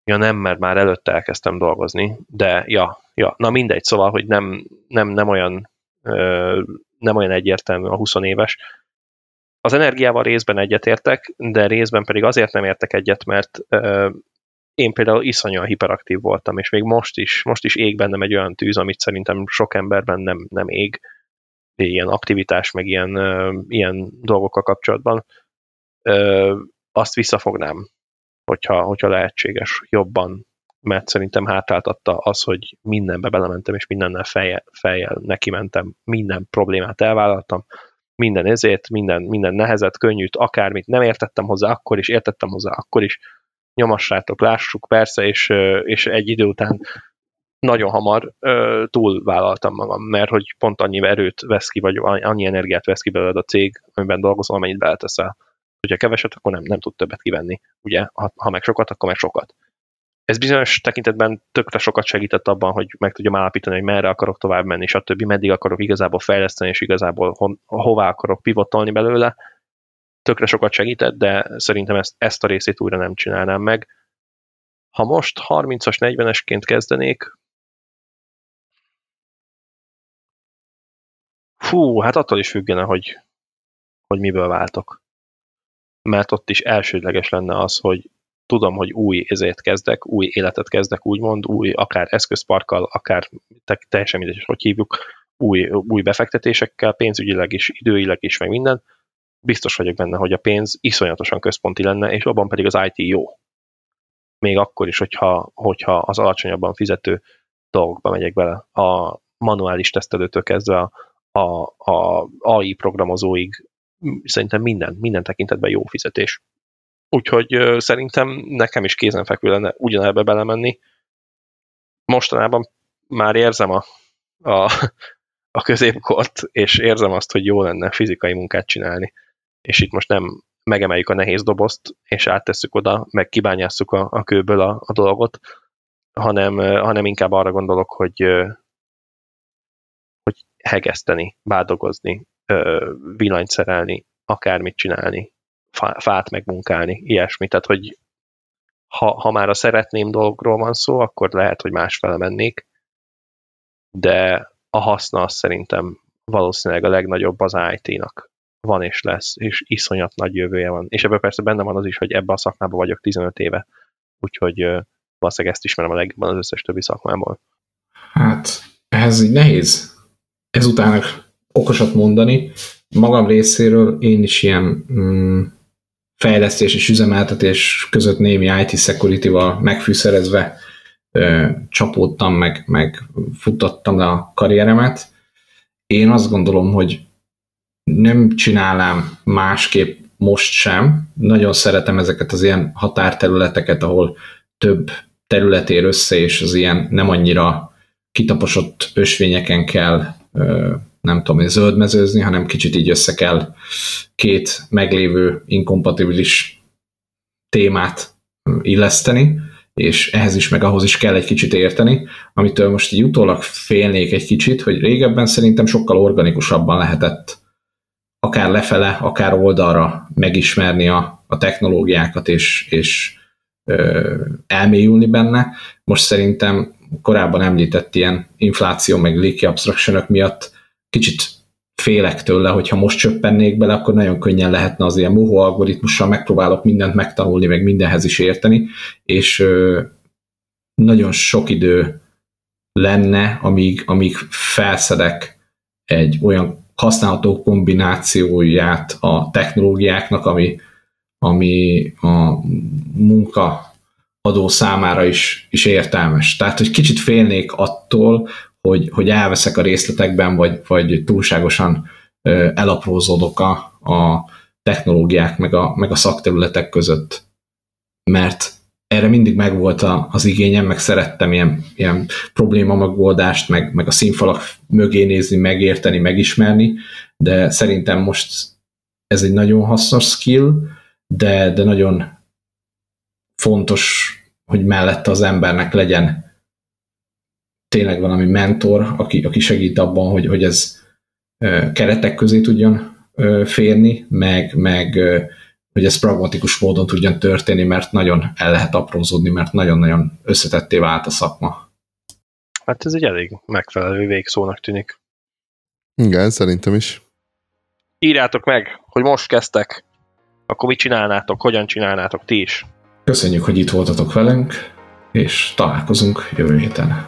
Ja nem, mert már előtte elkezdtem dolgozni, de ja, ja, na mindegy, szóval, hogy nem, nem, nem olyan ö, nem olyan egyértelmű a 20 éves. Az energiával részben egyetértek, de részben pedig azért nem értek egyet, mert én például iszonyúan hiperaktív voltam, és még most is, most is ég bennem egy olyan tűz, amit szerintem sok emberben nem, nem ég, ilyen aktivitás, meg ilyen, ilyen dolgokkal kapcsolatban. Ö, azt visszafognám, hogyha, hogyha lehetséges jobban, mert szerintem hátráltatta az, hogy mindenbe belementem, és mindennel fejjel, fejjel neki mentem, minden problémát elvállaltam, minden ezért, minden, minden nehezet, könnyűt, akármit nem értettem hozzá, akkor is értettem hozzá, akkor is nyomassátok, lássuk, persze, és, és egy idő után nagyon hamar túlvállaltam magam, mert hogy pont annyi erőt vesz ki, vagy annyi energiát vesz ki belőled a cég, amiben dolgozol, amennyit beleteszel. Hogyha keveset, akkor nem, nem tud többet kivenni. Ugye, ha, ha meg sokat, akkor meg sokat. Ez bizonyos tekintetben tökre sokat segített abban, hogy meg tudjam állapítani, hogy merre akarok tovább menni, stb. meddig akarok igazából fejleszteni, és igazából ho, hová akarok pivotolni belőle. Tökre sokat segített, de szerintem ezt, ezt a részét újra nem csinálnám meg. Ha most 30-as, 40-esként kezdenék, fú, hát attól is függene, hogy, hogy miből váltok. Mert ott is elsődleges lenne az, hogy tudom, hogy új ezért kezdek, új életet kezdek, úgymond, új akár eszközparkkal, akár te, teljesen mindegy, hogy hívjuk, új, új befektetésekkel, pénzügyileg is, időileg is, meg minden. Biztos vagyok benne, hogy a pénz iszonyatosan központi lenne, és abban pedig az IT jó. Még akkor is, hogyha, hogyha az alacsonyabban fizető dolgokba megyek bele. A manuális tesztelőtől kezdve a, a, a AI programozóig szerintem minden, minden tekintetben jó fizetés. Úgyhogy szerintem nekem is kézenfekvő lenne ugyanebbe belemenni. Mostanában már érzem a, a, a középkort, és érzem azt, hogy jó lenne fizikai munkát csinálni. És itt most nem megemeljük a nehéz dobozt, és áttesszük oda, meg kibányásszuk a, a kőből a, a dolgot, hanem, hanem inkább arra gondolok, hogy, hogy hegeszteni, bádogozni, villanyt szerelni, akármit csinálni, fát megmunkálni, ilyesmi. Tehát, hogy ha, ha már a szeretném dolgról van szó, akkor lehet, hogy másfele mennék, de a haszna az szerintem valószínűleg a legnagyobb az IT-nak van és lesz, és iszonyat nagy jövője van. És ebben persze benne van az is, hogy ebbe a szakmában vagyok 15 éve, úgyhogy valószínűleg ezt ismerem a legjobban az összes többi szakmából. Hát, ez így nehéz ezután okosat mondani. Magam részéről én is ilyen mm, fejlesztés és üzemeltetés között némi IT security-val megfűszerezve ö, csapódtam, meg, meg futtattam le a karrieremet. Én azt gondolom, hogy nem csinálám másképp most sem. Nagyon szeretem ezeket az ilyen határterületeket, ahol több terület össze, és az ilyen nem annyira kitaposott ösvényeken kell nem tudom, zöldmezőzni, hanem kicsit így össze kell két meglévő inkompatibilis témát illeszteni, és ehhez is, meg ahhoz is kell egy kicsit érteni, amitől most így utólag félnék egy kicsit, hogy régebben szerintem sokkal organikusabban lehetett akár lefele, akár oldalra megismerni a, a technológiákat, és, és ö, elmélyülni benne. Most szerintem korábban említett ilyen infláció, meg leaky abstraction miatt kicsit félek tőle, hogyha most csöppennék bele, akkor nagyon könnyen lehetne az ilyen mohó algoritmussal megpróbálok mindent megtanulni, meg mindenhez is érteni, és nagyon sok idő lenne, amíg, amíg felszedek egy olyan használható kombinációját a technológiáknak, ami, ami a munka adó számára is, is értelmes. Tehát, hogy kicsit félnék attól, hogy, hogy elveszek a részletekben, vagy, vagy túlságosan elaprózódok a, a technológiák, meg a, meg a szakterületek között. Mert erre mindig megvolt az igényem, meg szerettem ilyen, ilyen probléma megoldást, meg, meg a színfalak mögé nézni, megérteni, megismerni, de szerintem most ez egy nagyon hasznos skill, de, de nagyon fontos, hogy mellette az embernek legyen tényleg valami mentor, aki, aki segít abban, hogy, hogy ez keretek közé tudjon férni, meg, meg hogy ez pragmatikus módon tudjon történni, mert nagyon el lehet aprózódni, mert nagyon-nagyon összetetté vált a szakma. Hát ez egy elég megfelelő végszónak tűnik. Igen, szerintem is. Írjátok meg, hogy most kezdtek, akkor mit csinálnátok, hogyan csinálnátok ti is. Köszönjük, hogy itt voltatok velünk, és találkozunk jövő héten.